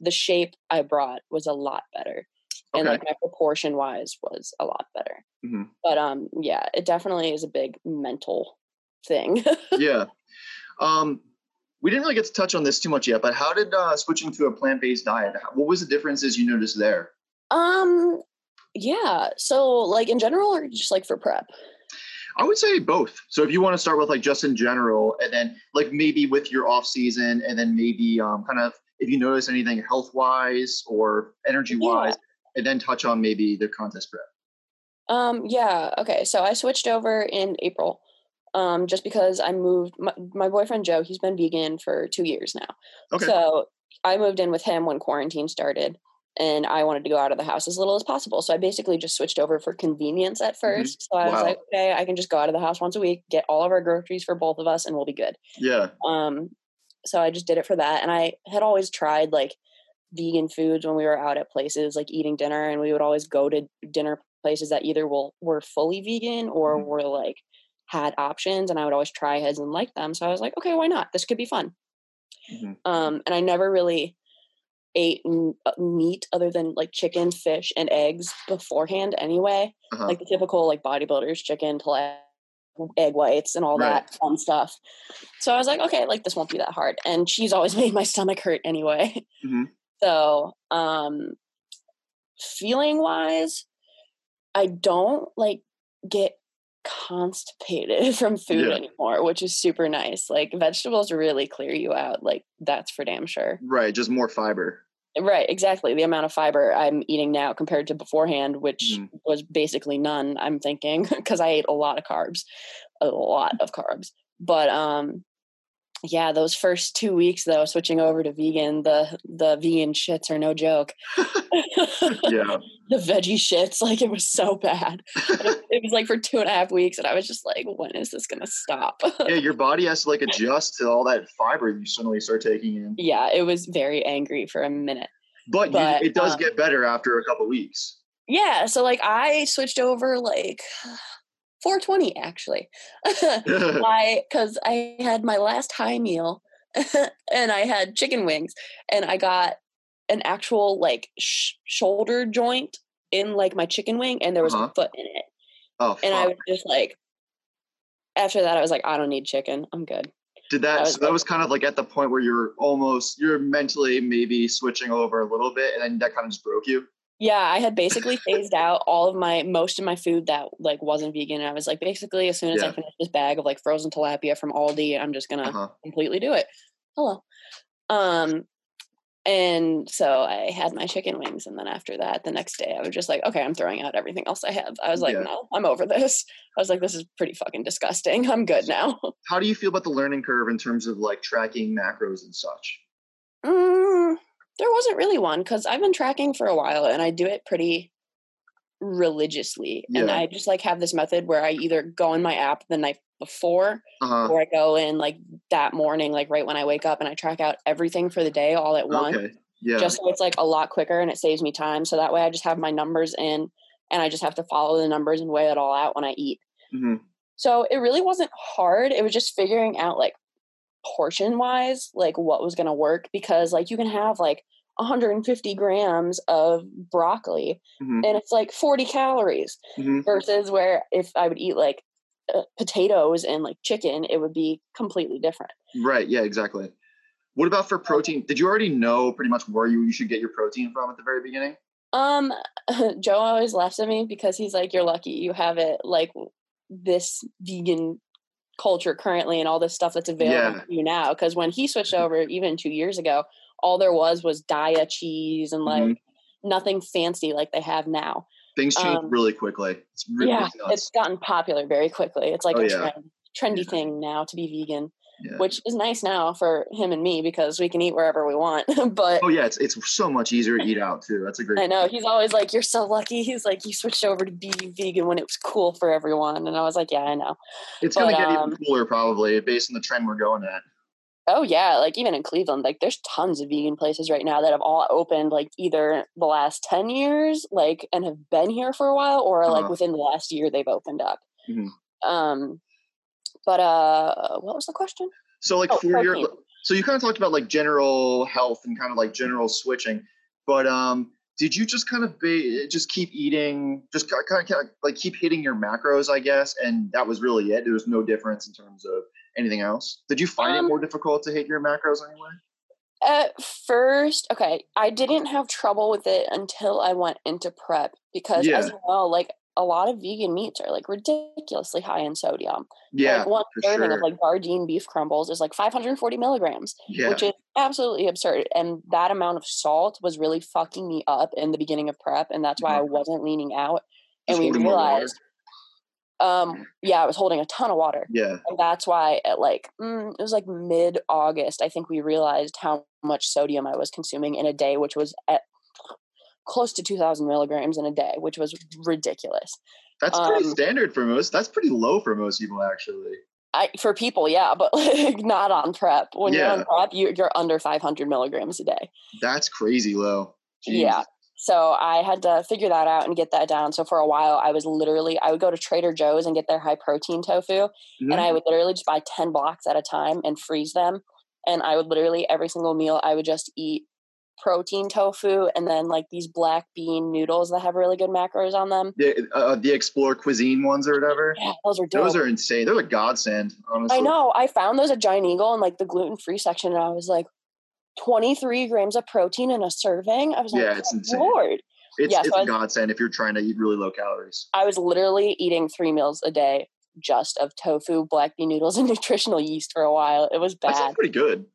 the shape I brought was a lot better and like my proportion wise was a lot better. Mm-hmm. But um, yeah, it definitely is a big mental thing. yeah. Um, we didn't really get to touch on this too much yet, but how did uh, switching to a plant based diet? What was the differences you noticed there? Um, yeah. So like in general, or just like for prep. I would say both. So if you want to start with like just in general, and then like maybe with your off season, and then maybe um, kind of if you notice anything health wise or energy wise, yeah and then touch on maybe the contest prep. Um, yeah. Okay. So I switched over in April, um, just because I moved. My, my boyfriend Joe, he's been vegan for two years now. Okay. So I moved in with him when quarantine started, and I wanted to go out of the house as little as possible. So I basically just switched over for convenience at 1st mm-hmm. So I wow. was like, okay, I can just go out of the house once a week, get all of our groceries for both of us, and we'll be good. Yeah. Um. So I just did it for that, and I had always tried like vegan foods when we were out at places like eating dinner and we would always go to dinner places that either will were fully vegan or mm-hmm. were like had options and I would always try his and like them. So I was like, okay, why not? This could be fun. Mm-hmm. Um, and I never really ate m- uh, meat other than like chicken, fish, and eggs beforehand anyway. Uh-huh. Like the typical like bodybuilders, chicken, egg whites and all right. that fun stuff. So I was like, okay, like this won't be that hard. And she's always made my stomach hurt anyway. Mm-hmm. So, um, feeling wise, I don't like get constipated from food yeah. anymore, which is super nice. Like vegetables really clear you out. Like that's for damn sure. Right, just more fiber. Right, exactly. The amount of fiber I'm eating now compared to beforehand, which mm. was basically none, I'm thinking, because I ate a lot of carbs, a lot of carbs. But um yeah, those first two weeks though, switching over to vegan, the the vegan shits are no joke. yeah, the veggie shits, like it was so bad. It, it, was like for two and a half weeks, and I was just like, when is this gonna stop? yeah, your body has to like adjust to all that fiber you suddenly start taking in. Yeah, it was very angry for a minute, but, but you, it does um, get better after a couple weeks. Yeah, so like I switched over like 420 actually. Why? Because I had my last high meal and I had chicken wings and I got an actual like sh- shoulder joint in like my chicken wing and there was uh-huh. a foot in it. Oh, and I was just like, after that, I was like, I don't need chicken. I'm good. Did that? so that was kind of like at the point where you're almost you're mentally maybe switching over a little bit, and then that kind of just broke you. Yeah, I had basically phased out all of my most of my food that like wasn't vegan. And I was like, basically, as soon as yeah. I finish this bag of like frozen tilapia from Aldi, I'm just gonna uh-huh. completely do it. Hello. Um, and so I had my chicken wings, and then after that, the next day, I was just like, okay, I'm throwing out everything else I have. I was like, yeah. no, I'm over this. I was like, this is pretty fucking disgusting. I'm good now. How do you feel about the learning curve in terms of like tracking macros and such? Mm, there wasn't really one because I've been tracking for a while and I do it pretty religiously. Yeah. And I just like have this method where I either go in my app the night before uh-huh. or I go in like that morning, like right when I wake up and I track out everything for the day all at once. Okay. Yeah. Just so it's like a lot quicker and it saves me time. So that way I just have my numbers in and I just have to follow the numbers and weigh it all out when I eat. Mm-hmm. So it really wasn't hard. It was just figuring out like portion wise, like what was going to work because like you can have like 150 grams of broccoli mm-hmm. and it's like 40 calories mm-hmm. versus where if I would eat like uh, potatoes and like chicken, it would be completely different. Right. Yeah, exactly. What about for protein? Did you already know pretty much where you, you should get your protein from at the very beginning? Um, Joe always laughs at me because he's like, "You're lucky you have it like this vegan culture currently and all this stuff that's available yeah. to you now." Because when he switched over, even two years ago, all there was was Daiya cheese and like mm-hmm. nothing fancy like they have now. Things change um, really quickly. It's really yeah, nuts. it's gotten popular very quickly. It's like oh, a yeah. trend, trendy yeah. thing now to be vegan yeah. which is nice now for him and me because we can eat wherever we want. but oh yeah, it's it's so much easier to eat out too. That's a great. I know he's always like, "You're so lucky." He's like, "You switched over to be vegan when it was cool for everyone," and I was like, "Yeah, I know." It's but, gonna get um, even cooler probably based on the trend we're going at. Oh yeah, like even in Cleveland, like there's tons of vegan places right now that have all opened like either the last ten years, like and have been here for a while, or like uh-huh. within the last year they've opened up. Mm-hmm. Um, but uh, what was the question? So like oh, for your so you kind of talked about like general health and kind of like general switching, but um did you just kind of be just keep eating just kind of, kind of like keep hitting your macros i guess and that was really it there was no difference in terms of anything else did you find um, it more difficult to hit your macros anyway at first okay i didn't have trouble with it until i went into prep because yeah. as well like a lot of vegan meats are like ridiculously high in sodium. Yeah, like one serving sure. of like Gardein beef crumbles is like 540 milligrams, yeah. which is absolutely absurd. And that amount of salt was really fucking me up in the beginning of prep, and that's why I mm-hmm. wasn't leaning out. And Just we realized, um, yeah, I was holding a ton of water. Yeah, and that's why at like mm, it was like mid August, I think we realized how much sodium I was consuming in a day, which was at close to 2000 milligrams in a day, which was ridiculous. That's pretty um, standard for most. That's pretty low for most people, actually. I, for people, yeah, but like not on prep. When yeah. you're on prep, you, you're under 500 milligrams a day. That's crazy low. Jeez. Yeah. So I had to figure that out and get that down. So for a while, I was literally I would go to Trader Joe's and get their high protein tofu, mm-hmm. and I would literally just buy 10 blocks at a time and freeze them. And I would literally every single meal I would just eat protein tofu and then like these black bean noodles that have really good macros on them. The uh, the Explore Cuisine ones or whatever. Yeah, those are dope. Those are insane. They're a godsend. Honestly, I know. I found those at Giant Eagle in like the gluten free section, and I was like, twenty three grams of protein in a serving. I was like, yeah, it's insane. Lord. It's, yeah, it's so a was, godsend if you're trying to eat really low calories. I was literally eating three meals a day just of tofu, black bean noodles, and nutritional yeast for a while. It was bad. That's pretty good.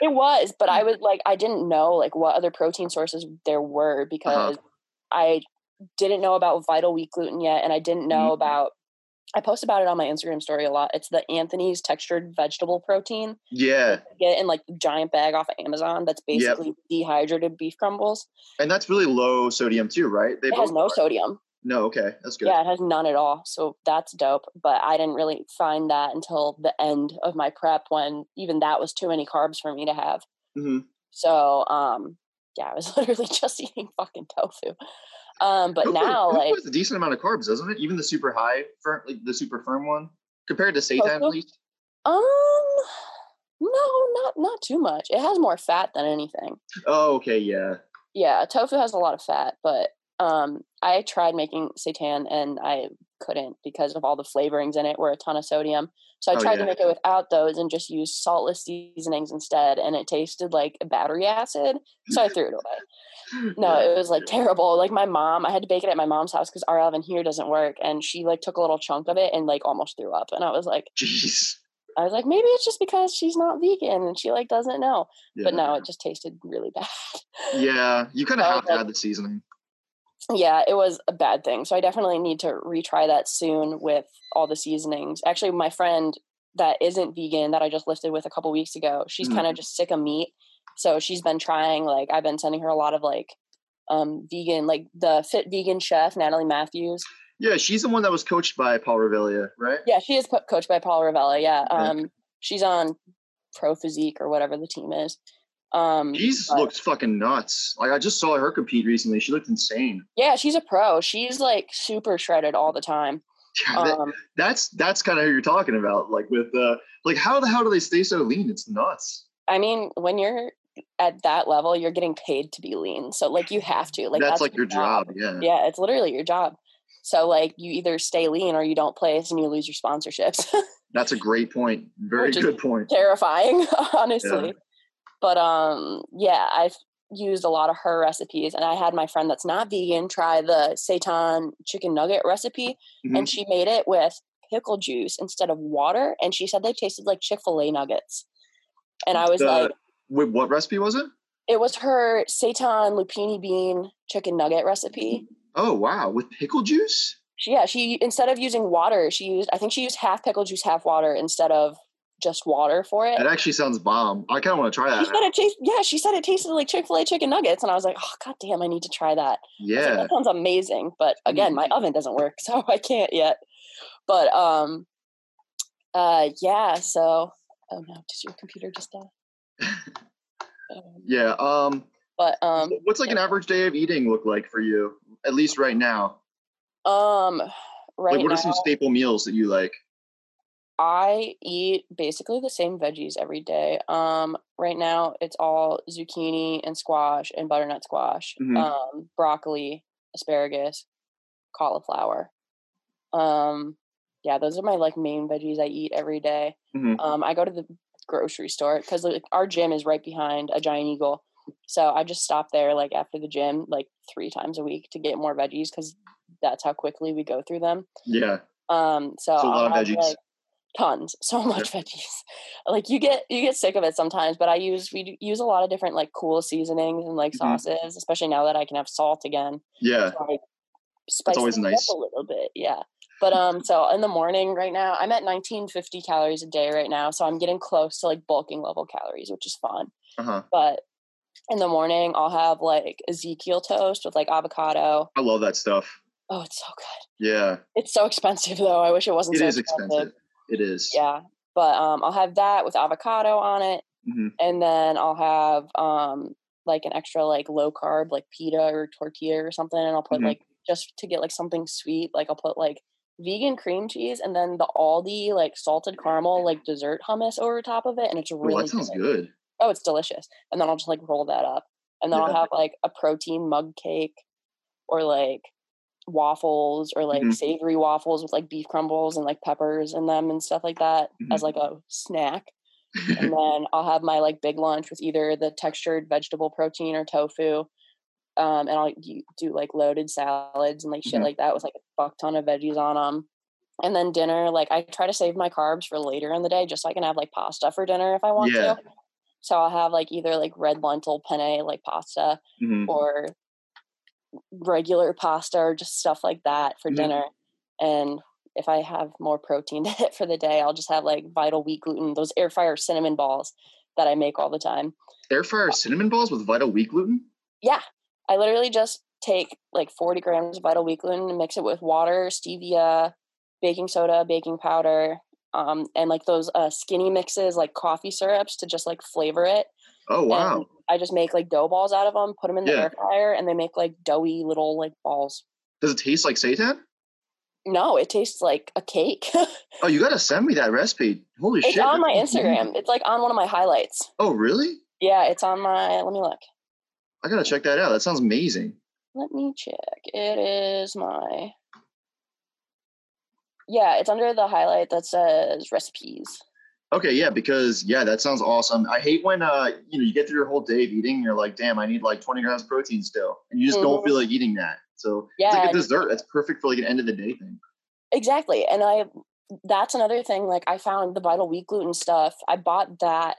It was, but I was like, I didn't know like what other protein sources there were uh-huh. because uh-huh. I didn't know about vital wheat gluten yet, and I didn't know mm-hmm. about. I post about it on my Instagram story a lot. It's the Anthony's textured vegetable protein. Yeah, get in like giant bag off of Amazon. That's basically yep. dehydrated beef crumbles. And that's really low sodium too, right? They it has no sodium. No, okay, that's good. Yeah, it has none at all. So that's dope. But I didn't really find that until the end of my prep when even that was too many carbs for me to have. Mm-hmm. So, um, yeah, I was literally just eating fucking tofu. Um, but tofu, now, tofu like, a decent amount of carbs, doesn't it? Even the super high, firm, like the super firm one, compared to seitan, at least. Um, no, not not too much. It has more fat than anything. Oh, okay, yeah. Yeah, tofu has a lot of fat, but um, I tried making seitan and I couldn't because of all the flavorings in it were a ton of sodium. So I oh, tried yeah. to make it without those and just use saltless seasonings instead, and it tasted like battery acid. So I threw it away. No, it was like terrible. Like my mom, I had to bake it at my mom's house because our oven here doesn't work, and she like took a little chunk of it and like almost threw up. And I was like, "Jeez." I was like, maybe it's just because she's not vegan and she like doesn't know. Yeah. But no, it just tasted really bad. Yeah, you kind of so have to add the seasoning yeah, it was a bad thing. So I definitely need to retry that soon with all the seasonings. Actually, my friend that isn't vegan that I just lifted with a couple weeks ago, she's mm-hmm. kind of just sick of meat. So she's been trying like I've been sending her a lot of like um vegan like the fit vegan chef Natalie Matthews. Yeah, she's the one that was coached by Paul Revelia, right? Yeah, she is coached by Paul Revelia. Yeah. Um she's on Pro Physique or whatever the team is. Um, She's but- looks fucking nuts. Like I just saw her compete recently. She looked insane. yeah, she's a pro. She's like super shredded all the time. Yeah, that- Um, that's that's kind of who you're talking about. Like with uh, like how the hell do they stay so lean? It's nuts. I mean, when you're at that level, you're getting paid to be lean. So like you have to. Like that's, like your job. Yeah. Yeah, it's literally your job. So like you either stay lean or you don't place and you lose your sponsorships. That's a great point. Very Which good point. Terrifying, honestly. But um yeah, I've used a lot of her recipes and I had my friend that's not vegan try the seitan chicken nugget recipe Mhm. and she made it with pickle juice instead of water and she said they tasted like Chick-fil-A nuggets. And I was The- like Wait, what recipe was it? it was her seitan lupini bean chicken nugget recipe. Oh wow, with pickle juice. She, yeah, she instead of using water, she used I think she used half pickle juice, half water instead of just water for it. It actually sounds bomb. I kind of want to try that. She said it tastes yeah, she said it tasted like Chick-fil-A chicken nuggets. And I was like, oh god damn, I need to try that. Was like, Yeah. that sounds amazing. But again, my oven doesn't work, so I can't yet. But um uh yeah, so oh no, did your computer just die? Um, Yeah. Um. but um What's like an average day of eating look like for you? At least right now. um right like, what now, are some staple meals that you like? I eat basically the same veggies every day. Um, right now it's all zucchini and squash and butternut squash, Mhm. um, broccoli, asparagus, cauliflower. Um, yeah, those are my like main veggies I eat every day. Mhm. Um, I go to the grocery store because like our gym is right behind a giant eagle, so I just stop there like after the gym like three times a week to get more veggies because that's how quickly we go through them. Yeah. Um, so a lot I'll of have, veggies. like, tons, so much veggies. Like you get you get sick of it sometimes, but I use we use a lot of different like cool seasonings and like Mhm. sauces, especially now that I can have salt again. Yeah. So I spice always nice. up a little bit, yeah. But um, so in the morning right now, I'm at 1950 calories a day right now, so I'm getting close to like bulking level calories, which is fun. Uh huh. But in the morning, I'll have like Ezekiel toast with like avocado. I love that stuff. Oh, it's so good. Yeah. It's so expensive though. I wish it wasn't It so is expensive. It is. Yeah. But um I'll have that with avocado on it. hmm And then I'll have um like an extra like low carb like pita or tortilla or something. And I'll put Mhm. like just to get like something sweet, like I'll put like vegan cream cheese and then the Aldi like salted caramel like dessert hummus over top of it. And it's Oh, really that sounds good. good. Oh, it's delicious. And then I'll just like roll that up. And then I'll have like a protein mug cake or like waffles or like Mhm. savory waffles with like beef crumbles and like peppers in them and stuff like that Mm-hmm. as like a snack. and then I'll have my like big lunch with either the textured vegetable protein or tofu. Um, and I'll do like loaded salads and like shit Mhm. like that with like a fuck ton of veggies on them. And then dinner, like I try to save my carbs for later in the day just so I can have like pasta for dinner if I want Yeah. to. So I'll have like either like red lentil penne like pasta Mhm. or regular pasta or just stuff like that for Mhm. dinner. And if I have more protein to hit for the day, I'll just have like vital wheat gluten, those air fryer cinnamon balls that I make all the time. Air fryer cinnamon balls with vital wheat gluten. Yeah. I literally just take like 40 grams of vital wheat gluten and mix it with water, stevia, baking soda, baking powder, um, and like those uh, skinny mixes, like coffee syrups to just like flavor it. Oh wow. And I just make like dough balls out of them, put them in the Yeah. air fryer, and they make like doughy little like balls. Does it taste like seitan? No, it tastes like a cake. Oh, you gotta send me that recipe. Holy it's shit. It's on my. Instagram. It's like on one of my highlights. Oh really? Yeah, it's on my. Let me look. I gotta check that out. That sounds amazing. Let me check. It is my. Yeah, it's under the highlight that says recipes. Okay, yeah, because yeah, that sounds awesome. I hate when uh you know you get through your whole day of eating, and you're like, damn, I need like 20 grams of protein still, and you just don't Mhm. feel like eating that. So Yeah, it's like a dessert. That's perfect for like an end of the day thing. Exactly. And I that's another thing. Like I found the vital wheat gluten stuff. I bought that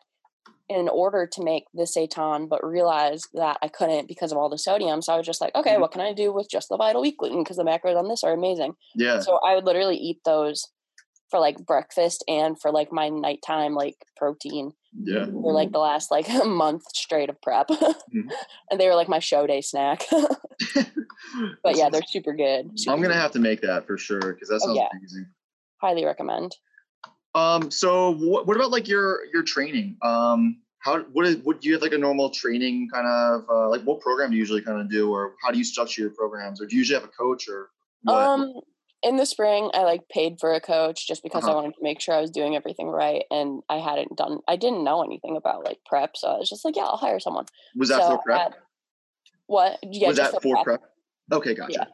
in order to make the seitan, but realized that I couldn't because of all the sodium. So I was just like, okay, Mhm. what can I do with just the vital wheat gluten? Because the macros on this are amazing. Yeah. So I would literally eat those for like breakfast and for like my nighttime like protein Yeah. for like the last like a month straight of prep. Mhm. and they were like my show day snack. but yeah, they're super good. super I'm gonna good. have to make that for sure because that Oh, sounds yeah. amazing. highly recommend. Um, so what, what about like your your training? Um, how what is what do you have like a normal training kind of uh, like what program do you usually kind of do or how do you structure your programs or do you usually have a coach or what? um in the spring i like paid for a coach just because uh-huh. i wanted to make sure i was doing everything right and i hadn't done i didn't know anything about like prep so i was just like yeah i'll hire someone was that so for prep at, what yeah was that for, for prep? prep? okay gotcha yeah.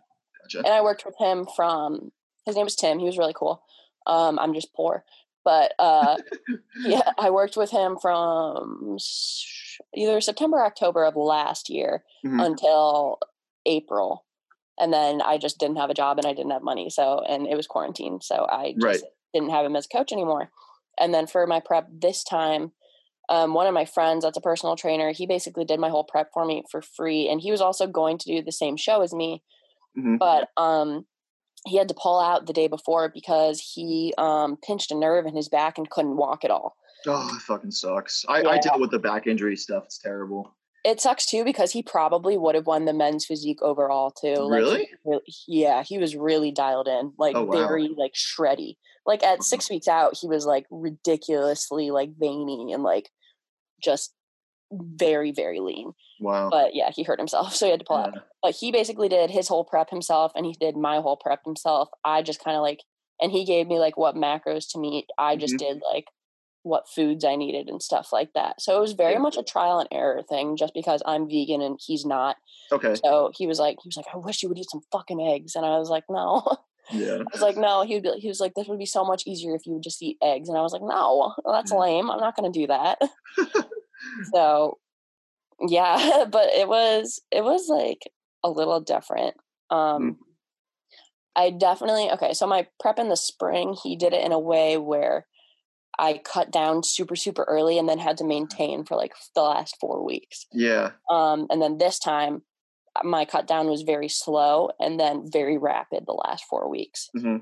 gotcha and i worked with him from his name was tim he was really cool um i'm just poor but uh, yeah, I worked with him from either September, October of last year mm-hmm. until April, and then I just didn't have a job and I didn't have money. So and it was quarantine, so I just right. didn't have him as a coach anymore. And then for my prep this time, um, one of my friends that's a personal trainer, he basically did my whole prep for me for free, and he was also going to do the same show as me. Mm-hmm. But um, he had to pull out the day before because he um, pinched a nerve in his back and couldn't walk at all. Oh, it fucking sucks. I, yeah. I deal with the back injury stuff. It's terrible. It sucks too because he probably would have won the men's physique overall too. Really? Like, yeah, he was really dialed in, like oh, wow. very like shreddy. Like at six weeks out, he was like ridiculously like veiny and like just very very lean. Wow. But yeah, he hurt himself, so he had to pull yeah. out. But he basically did his whole prep himself, and he did my whole prep himself. I just kind of like, and he gave me like what macros to meet. I just mm-hmm. did like what foods I needed and stuff like that. So it was very much a trial and error thing, just because I'm vegan and he's not. Okay. So he was like, he was like, I wish you would eat some fucking eggs, and I was like, no. Yeah. I was like, no. He would be, he was like, this would be so much easier if you would just eat eggs, and I was like, no, that's lame. I'm not going to do that. so yeah but it was it was like a little different um mm. i definitely okay so my prep in the spring he did it in a way where i cut down super super early and then had to maintain for like the last four weeks yeah um and then this time my cut down was very slow and then very rapid the last four weeks mm-hmm.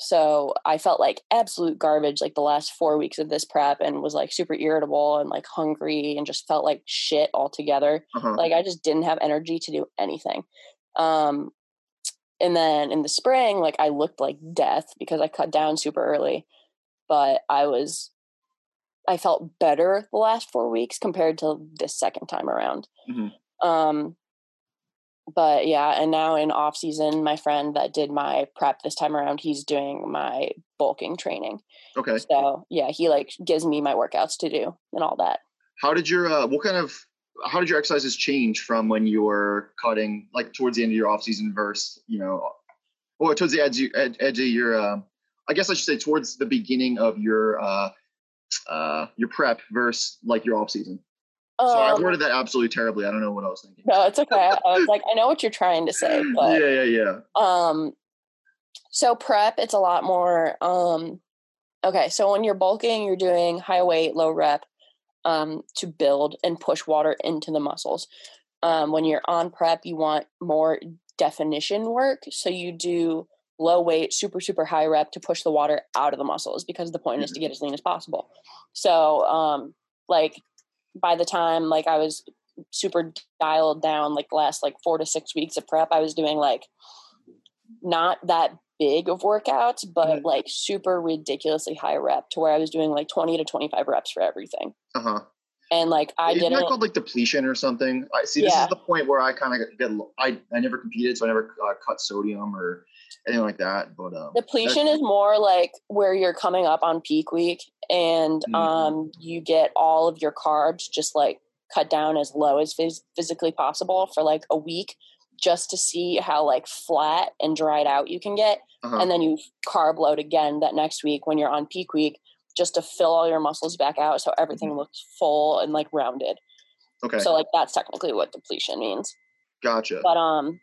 So I felt like absolute garbage like the last four weeks of this prep and was like super irritable and like hungry and just felt like shit altogether. Uh-huh. Like I just didn't have energy to do anything. Um, and then in the spring, like I looked like death because I cut down super early, but I was, I felt better the last four weeks compared to this second time around. Mm-hmm. Um, but yeah, and now in off season, my friend that did my prep this time around, he's doing my bulking training. Okay. So yeah, he like gives me my workouts to do and all that. How did your uh, what kind of how did your exercises change from when you were cutting like towards the end of your off season versus you know or towards the edge edge, edge of your uh, I guess I should say towards the beginning of your uh, uh, your prep versus like your off season. So I um worded that absolutely terribly. I don't know what I was thinking. No, it's okay. I was like, I know what you're trying to say, but yeah, yeah, yeah. Um, so prep, it's a lot more. Um, okay, so when you're bulking, you're doing high weight, low rep, um, to build and push water into the muscles. Um, when you're on prep, you want more definition work, so you do low weight, super super high rep to push the water out of the muscles because the point mm-hmm. is to get as lean as possible. So, um, like by the time like I was super dialed down, like last like four to six weeks of prep, I was doing like not that big of workouts, but mm-hmm. like super ridiculously high rep to where I was doing like 20 to 25 reps for everything. Uh huh. And like I did not called like depletion or something. I see. This yeah. is the point where I kind of get. I I never competed, so I never uh, cut sodium or anything like that. But um, depletion is more like where you're coming up on peak week and mm-hmm. um, you get all of your carbs just like cut down as low as phys- physically possible for like a week just to see how like flat and dried out you can get uh-huh. and then you carb load again that next week when you're on peak week just to fill all your muscles back out so everything mm-hmm. looks full and like rounded okay so like that's technically what depletion means gotcha but um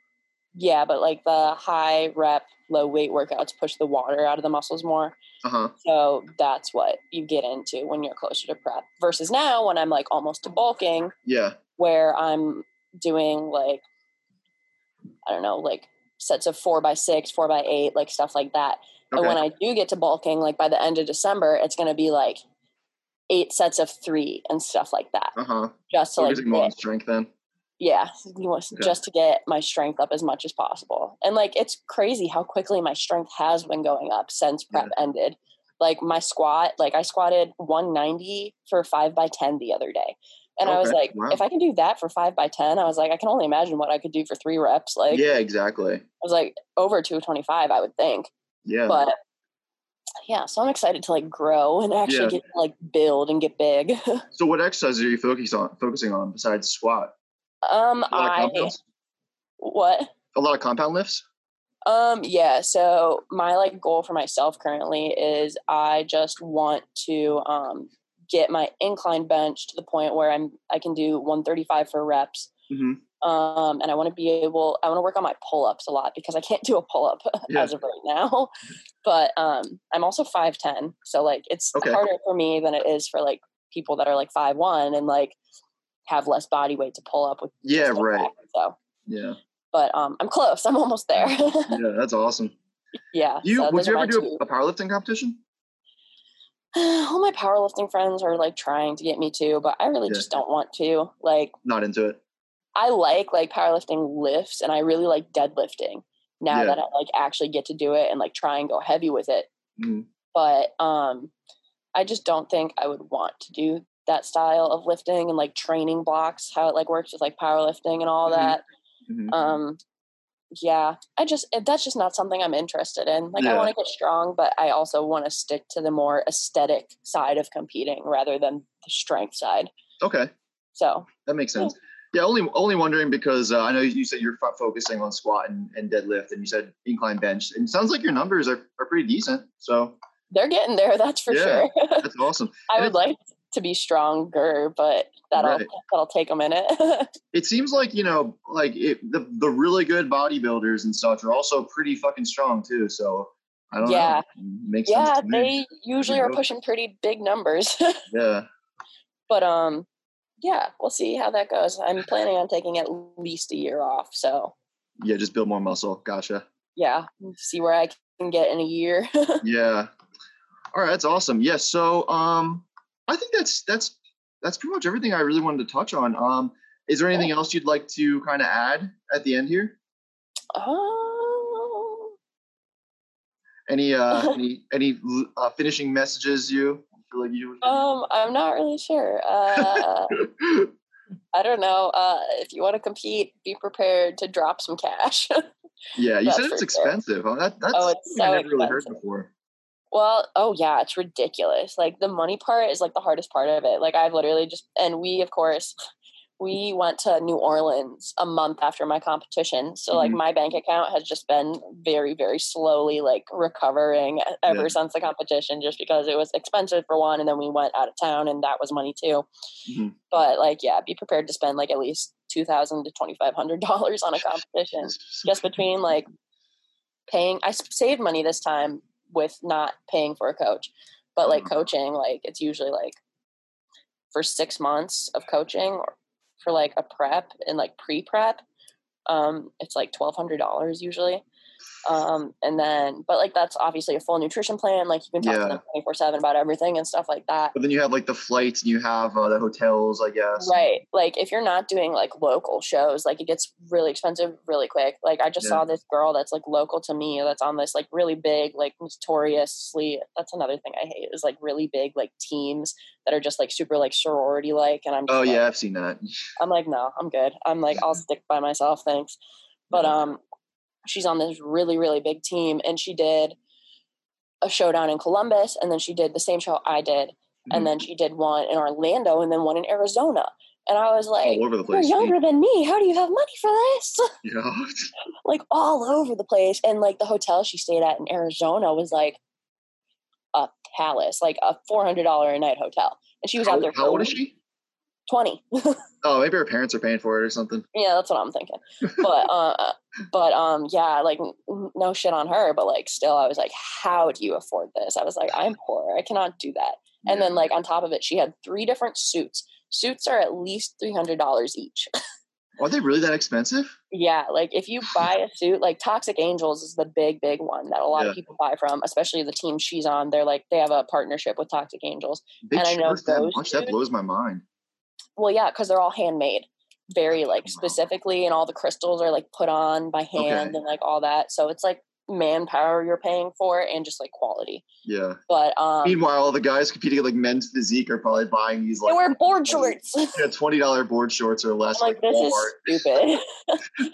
yeah, but like the high rep, low weight workouts push the water out of the muscles more. Uh-huh. So that's what you get into when you're closer to prep. Versus now, when I'm like almost to bulking, yeah, where I'm doing like I don't know, like sets of four by six, four by eight, like stuff like that. Okay. And when I do get to bulking, like by the end of December, it's going to be like eight sets of three and stuff like that. Uh huh. Just to so like more strength then yeah just to get my strength up as much as possible and like it's crazy how quickly my strength has been going up since prep yeah. ended like my squat, like I squatted 190 for five by 10 the other day. And okay. I was like, wow. if I can do that for five by 10, I was like, I can only imagine what I could do for three reps. Like, yeah, exactly. I was like, over 225, I would think. Yeah. But yeah, so I'm excited to like grow and actually yeah. get like build and get big. so, what exercises are you focusing on? Focusing on besides squat? Um, I what? A lot of compound lifts. Um, yeah. So my like goal for myself currently is I just want to um get my incline bench to the point where I'm I can do 135 for reps. Mm-hmm. Um, and I want to be able, I want to work on my pull ups a lot because I can't do a pull up yeah. as of right now. But um, I'm also 5'10. So, like, it's okay. harder for me than it is for like people that are like 5'1 and like have less body weight to pull up with. Yeah, right. Back, so, yeah. But um, I'm close. I'm almost there. yeah, that's awesome. Yeah. You so would you ever do a, a powerlifting competition? all my powerlifting friends are like trying to get me to, but I really yeah. just don't want to. Like, not into it. I like like powerlifting lifts, and I really like deadlifting. Now yeah. that I like actually get to do it and like try and go heavy with it, mm. but um, I just don't think I would want to do that style of lifting and like training blocks. How it like works with like powerlifting and all mm-hmm. that. Mm-hmm. Um, yeah, I just that's just not something I'm interested in. Like yeah. I want to get strong, but I also want to stick to the more aesthetic side of competing rather than the strength side. Okay. So that makes sense. Yeah, only only wondering because uh, I know you said you're focusing on squat and, and deadlift, and you said incline bench, and it sounds like your numbers are, are pretty decent. So they're getting there, that's for yeah, sure. that's awesome. I would like to be stronger, but that'll right. that'll take a minute. it seems like you know, like it, the the really good bodybuilders and such are also pretty fucking strong too. So I don't yeah. know. Makes yeah, they usually are pushing pretty big numbers. yeah. But um, yeah, we'll see how that goes. I'm planning on taking at least a year off. So yeah, just build more muscle. Gotcha. Yeah, see where I can get in a year. yeah. All right, that's awesome. Yes. Yeah, so um, I think that's that's that's pretty much everything I really wanted to touch on. Um, is there anything else you'd like to kind of add at the end here? Oh. Any uh, any any uh, finishing messages you feel like you? Um, I'm not really sure. Uh, I don't know. Uh, if you want to compete, be prepared to drop some cash. yeah, you said it's expensive. Sure. That, that's oh, it's so I never expensive. really heard before. Well, oh yeah, it's ridiculous. Like the money part is like the hardest part of it. Like I've literally just and we of course we went to New Orleans a month after my competition. So mm-hmm. like my bank account has just been very very slowly like recovering ever yeah. since the competition just because it was expensive for one and then we went out of town and that was money too. Mm-hmm. But like yeah, be prepared to spend like at least 2000 to 2500 dollars on a competition just between like paying I saved money this time with not paying for a coach. But like mm-hmm. coaching, like it's usually like for six months of coaching or for like a prep and like pre prep, um, it's like twelve hundred dollars usually. Um, and then, but like that's obviously a full nutrition plan. Like you can talk yeah. to them 24 7 about everything and stuff like that. But then you have like the flights and you have uh, the hotels, I guess. Right. Like if you're not doing like local shows, like it gets really expensive really quick. Like I just yeah. saw this girl that's like local to me that's on this like really big, like notoriously, that's another thing I hate is like really big like teams that are just like super like sorority like. And I'm oh, like, yeah, I've seen that. I'm like, no, I'm good. I'm like, I'll stick by myself. Thanks. But, um, she's on this really really big team and she did a showdown in Columbus and then she did the same show I did mm-hmm. and then she did one in Orlando and then one in Arizona and I was like, "You're younger than me. How do you have money for this?" Yeah. like all over the place, and like the hotel she stayed at in Arizona was like a palace, like a four hundred dollar a night hotel, and she was how, out there. How old is she? 20 oh maybe her parents are paying for it or something. Yeah that's what i'm thinking. But uh but um yeah like no shit on her but like still i was like how do you afford this? I was like i'm poor. I cannot do that. Yeah. and then like on top of it she had three different suits. Suits are at least $300 each. Are they really that expensive? Yeah like if you buy a suit like toxic angels is the big big one that a lot yeah. of people buy from especially the team she's on. They're like they have a partnership with toxic angels. They and i know those that much. That blows my mind well, yeah, because they're all handmade, very like specifically, and all the crystals are like put on by hand okay. and like all that. So it's like manpower you're paying for and just like quality. Yeah. But um meanwhile, the guys competing like men's physique are probably buying these like they wear board shorts. yeah, twenty dollar board shorts or less. I'm like, this Walmart. is stupid.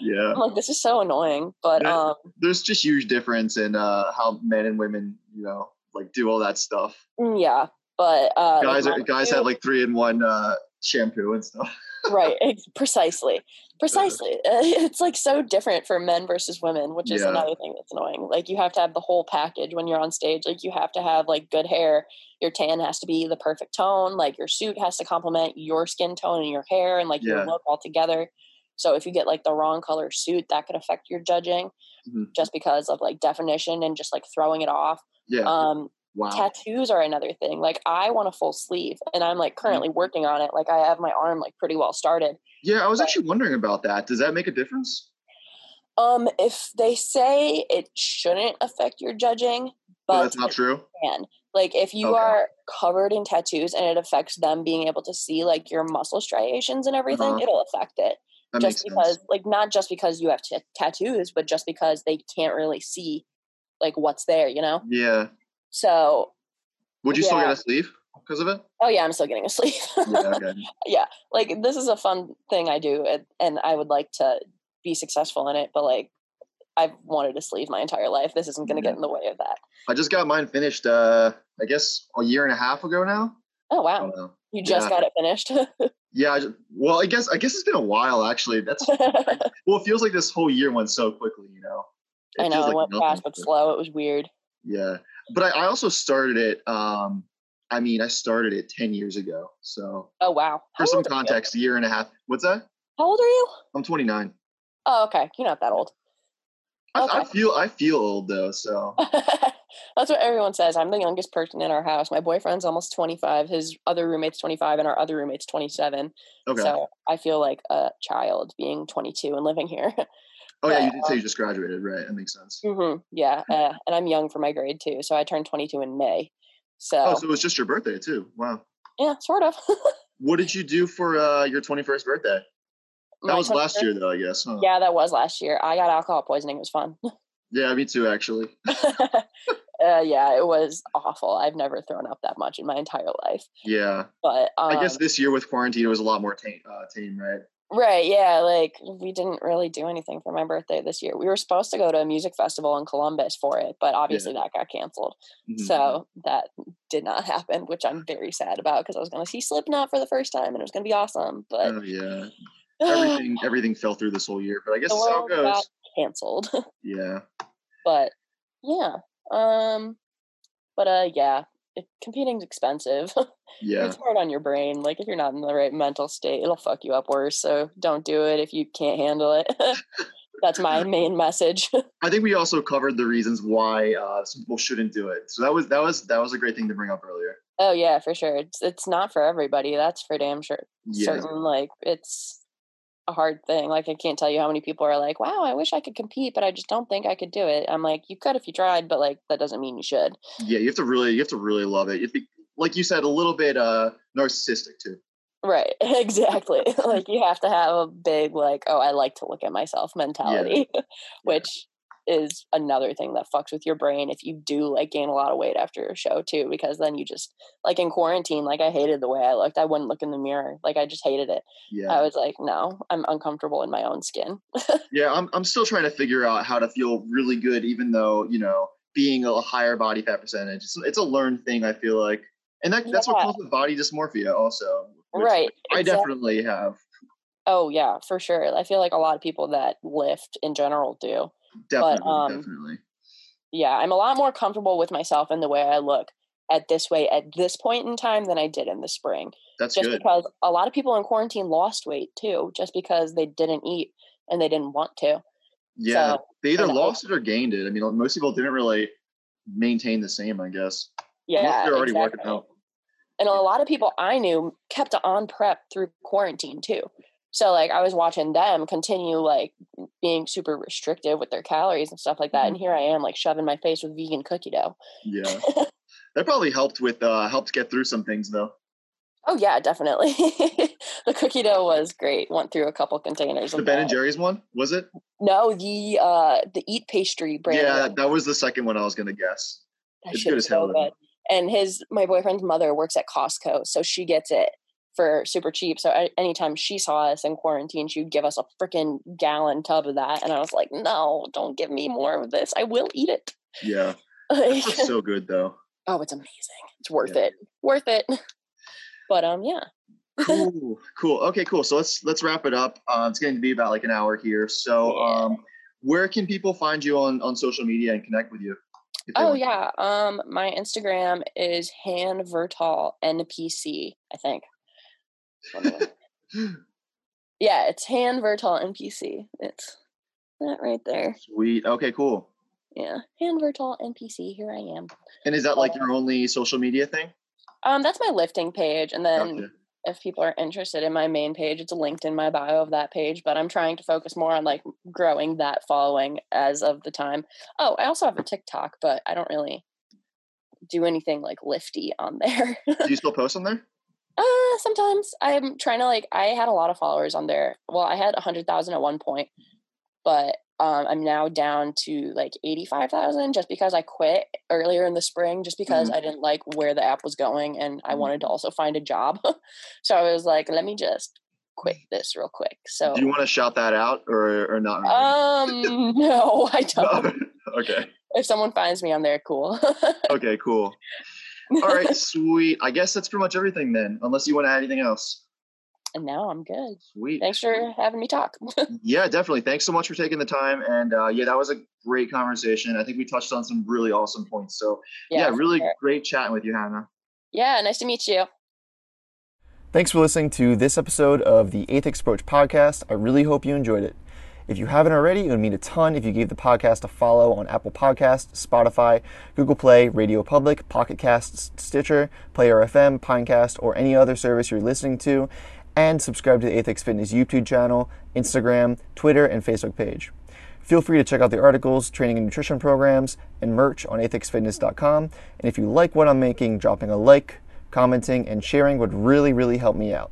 yeah. I'm like, this is so annoying. But um there's just huge difference in uh how men and women, you know, like do all that stuff. Mm, yeah. But uh guys like are guys have like three in one uh shampoo and stuff. right, precisely. Precisely. It's like so different for men versus women, which is yeah. another thing that's annoying. Like you have to have the whole package when you're on stage. Like you have to have like good hair. Your tan has to be the perfect tone. Like your suit has to complement your skin tone and your hair and like yeah. your look all together. So if you get like the wrong color suit, that could affect your judging mm-hmm. just because of like definition and just like throwing it off. Yeah. Um, Wow. Tattoos are another thing. Like I want a full sleeve and I'm like currently mm-hmm. working on it. Like I have my arm like pretty well started. Yeah, I was but, actually wondering about that. Does that make a difference? Um, if they say it shouldn't affect your judging, but, that's not true. Can. Like if you okay. are covered in tattoos and it affects them being able to see like your muscle striations and everything, uh-huh. it'll affect it. That just because sense. like not just because you have t- tattoos, but just because they can't really see like what's there, you know? Yeah. So, would you yeah. still get a sleeve because of it? Oh yeah, I'm still getting a sleeve. yeah, okay. yeah, like this is a fun thing I do, and, and I would like to be successful in it. But like, I've wanted a sleeve my entire life. This isn't going to yeah. get in the way of that. I just got mine finished. uh I guess a year and a half ago now. Oh wow! You just yeah. got it finished. yeah. I just, well, I guess I guess it's been a while actually. That's well, it feels like this whole year went so quickly. You know. It I know it like went fast but slow. It was weird. Yeah, but I, I also started it. Um, I mean, I started it ten years ago. So. Oh wow! For some context, a year and a half. What's that? How old are you? I'm 29. Oh, okay. You're not that old. Okay. I, I feel I feel old though, so. That's what everyone says. I'm the youngest person in our house. My boyfriend's almost 25. His other roommate's 25, and our other roommate's 27. Okay. So I feel like a child being 22 and living here. Oh yeah, you did say you just graduated, right? That makes sense. Mm-hmm, yeah, uh, and I'm young for my grade too, so I turned 22 in May. So oh, so it was just your birthday too? Wow. Yeah, sort of. what did you do for uh, your 21st birthday? That my was last year, though, I guess. Huh? Yeah, that was last year. I got alcohol poisoning. It was fun. yeah, me too, actually. uh, yeah, it was awful. I've never thrown up that much in my entire life. Yeah, but um, I guess um this year with quarantine, it was a lot more tame, uh, tame right? Right, yeah, like we didn't really do anything for my birthday this year. We were supposed to go to a music festival in Columbus for it, but obviously yeah. that got canceled. Mm-hmm. So that did not happen, which I'm very sad about because I was going to see Slipknot for the first time and it was going to be awesome. But oh, yeah, everything everything fell through this whole year. But I guess how it goes. canceled. yeah. But yeah, um, but uh, yeah, competing's expensive. Yeah. it's hard on your brain. Like if you're not in the right mental state, it'll fuck you up worse. So don't do it if you can't handle it. That's my main message. I think we also covered the reasons why uh, some people shouldn't do it. So that was that was that was a great thing to bring up earlier. Oh yeah, for sure. It's it's not for everybody. That's for damn sure. Yeah. Certain like it's a hard thing. Like I can't tell you how many people are like, "Wow, I wish I could compete, but I just don't think I could do it." I'm like, "You could if you tried, but like that doesn't mean you should." Yeah, you have to really, you have to really love it. You be, like you said, a little bit uh narcissistic too. Right, exactly. like you have to have a big like, "Oh, I like to look at myself" mentality, yeah. which is another thing that fucks with your brain if you do like gain a lot of weight after a show too because then you just like in quarantine like i hated the way i looked i wouldn't look in the mirror like i just hated it yeah i was like no i'm uncomfortable in my own skin yeah I'm, I'm still trying to figure out how to feel really good even though you know being a higher body fat percentage it's, it's a learned thing i feel like and that, that's yeah. what comes with body dysmorphia also right i exactly. definitely have oh yeah for sure i feel like a lot of people that lift in general do Definitely, but, um, definitely. Yeah, I'm a lot more comfortable with myself and the way I look at this way at this point in time than I did in the spring. That's just good. because a lot of people in quarantine lost weight too, just because they didn't eat and they didn't want to. Yeah, so, they either lost it or gained it. I mean, most people didn't really maintain the same, I guess. Yeah, they're already exactly. working out. And a lot of people I knew kept on prep through quarantine too. So like I was watching them continue like being super restrictive with their calories and stuff like that. Mm-hmm. And here I am like shoving my face with vegan cookie dough. Yeah. that probably helped with uh helped get through some things though. Oh yeah, definitely. the cookie dough was great. Went through a couple containers. The Ben and Jerry's one was it? No, the uh the Eat Pastry brand. Yeah, that was the second one I was gonna guess. That it's good as hell. So and his my boyfriend's mother works at Costco, so she gets it for super cheap. So I, anytime she saw us in quarantine, she would give us a freaking gallon tub of that, and I was like, "No, don't give me more of this. I will eat it." Yeah, it's so good though. Oh, it's amazing. It's worth yeah. it. Worth it. But um, yeah. cool, cool. Okay, cool. So let's let's wrap it up. Uh, it's going to be about like an hour here. So, um, where can people find you on on social media and connect with you? Oh yeah, um, my Instagram is Han Vertal NPC. I think. Yeah, it's Han Vertal NPC. It's that right there. Sweet. Okay, cool. Yeah, Han Vertal NPC. Here I am. And is that like your only social media thing? Um, that's my lifting page, and then gotcha. if people are interested in my main page, it's linked in my bio of that page. But I'm trying to focus more on like growing that following as of the time. Oh, I also have a TikTok, but I don't really do anything like lifty on there. do you still post on there? Uh, sometimes I'm trying to like. I had a lot of followers on there. Well, I had a hundred thousand at one point, but um, I'm now down to like eighty five thousand just because I quit earlier in the spring, just because mm-hmm. I didn't like where the app was going, and I mm-hmm. wanted to also find a job. so I was like, let me just quit this real quick. So do you want to shout that out or or not? Really? Um, no, I don't. okay. If someone finds me on there, cool. okay, cool. All right, sweet. I guess that's pretty much everything then, unless you want to add anything else. And now I'm good. Sweet. Thanks for having me talk. yeah, definitely. Thanks so much for taking the time. And uh, yeah, that was a great conversation. I think we touched on some really awesome points. So yeah, yeah really sure. great chatting with you, Hannah. Yeah, nice to meet you. Thanks for listening to this episode of the Aethix Approach podcast. I really hope you enjoyed it. If you haven't already, it would mean a ton if you gave the podcast a follow on Apple Podcasts, Spotify, Google Play, Radio Public, Pocket Casts, Stitcher, Player FM, Pinecast, or any other service you're listening to, and subscribe to the Aethix Fitness YouTube channel, Instagram, Twitter, and Facebook page. Feel free to check out the articles, training and nutrition programs, and merch on aethixfitness.com. And if you like what I'm making, dropping a like, commenting, and sharing would really, really help me out.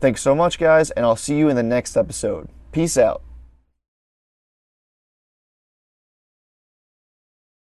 Thanks so much, guys, and I'll see you in the next episode. Peace out.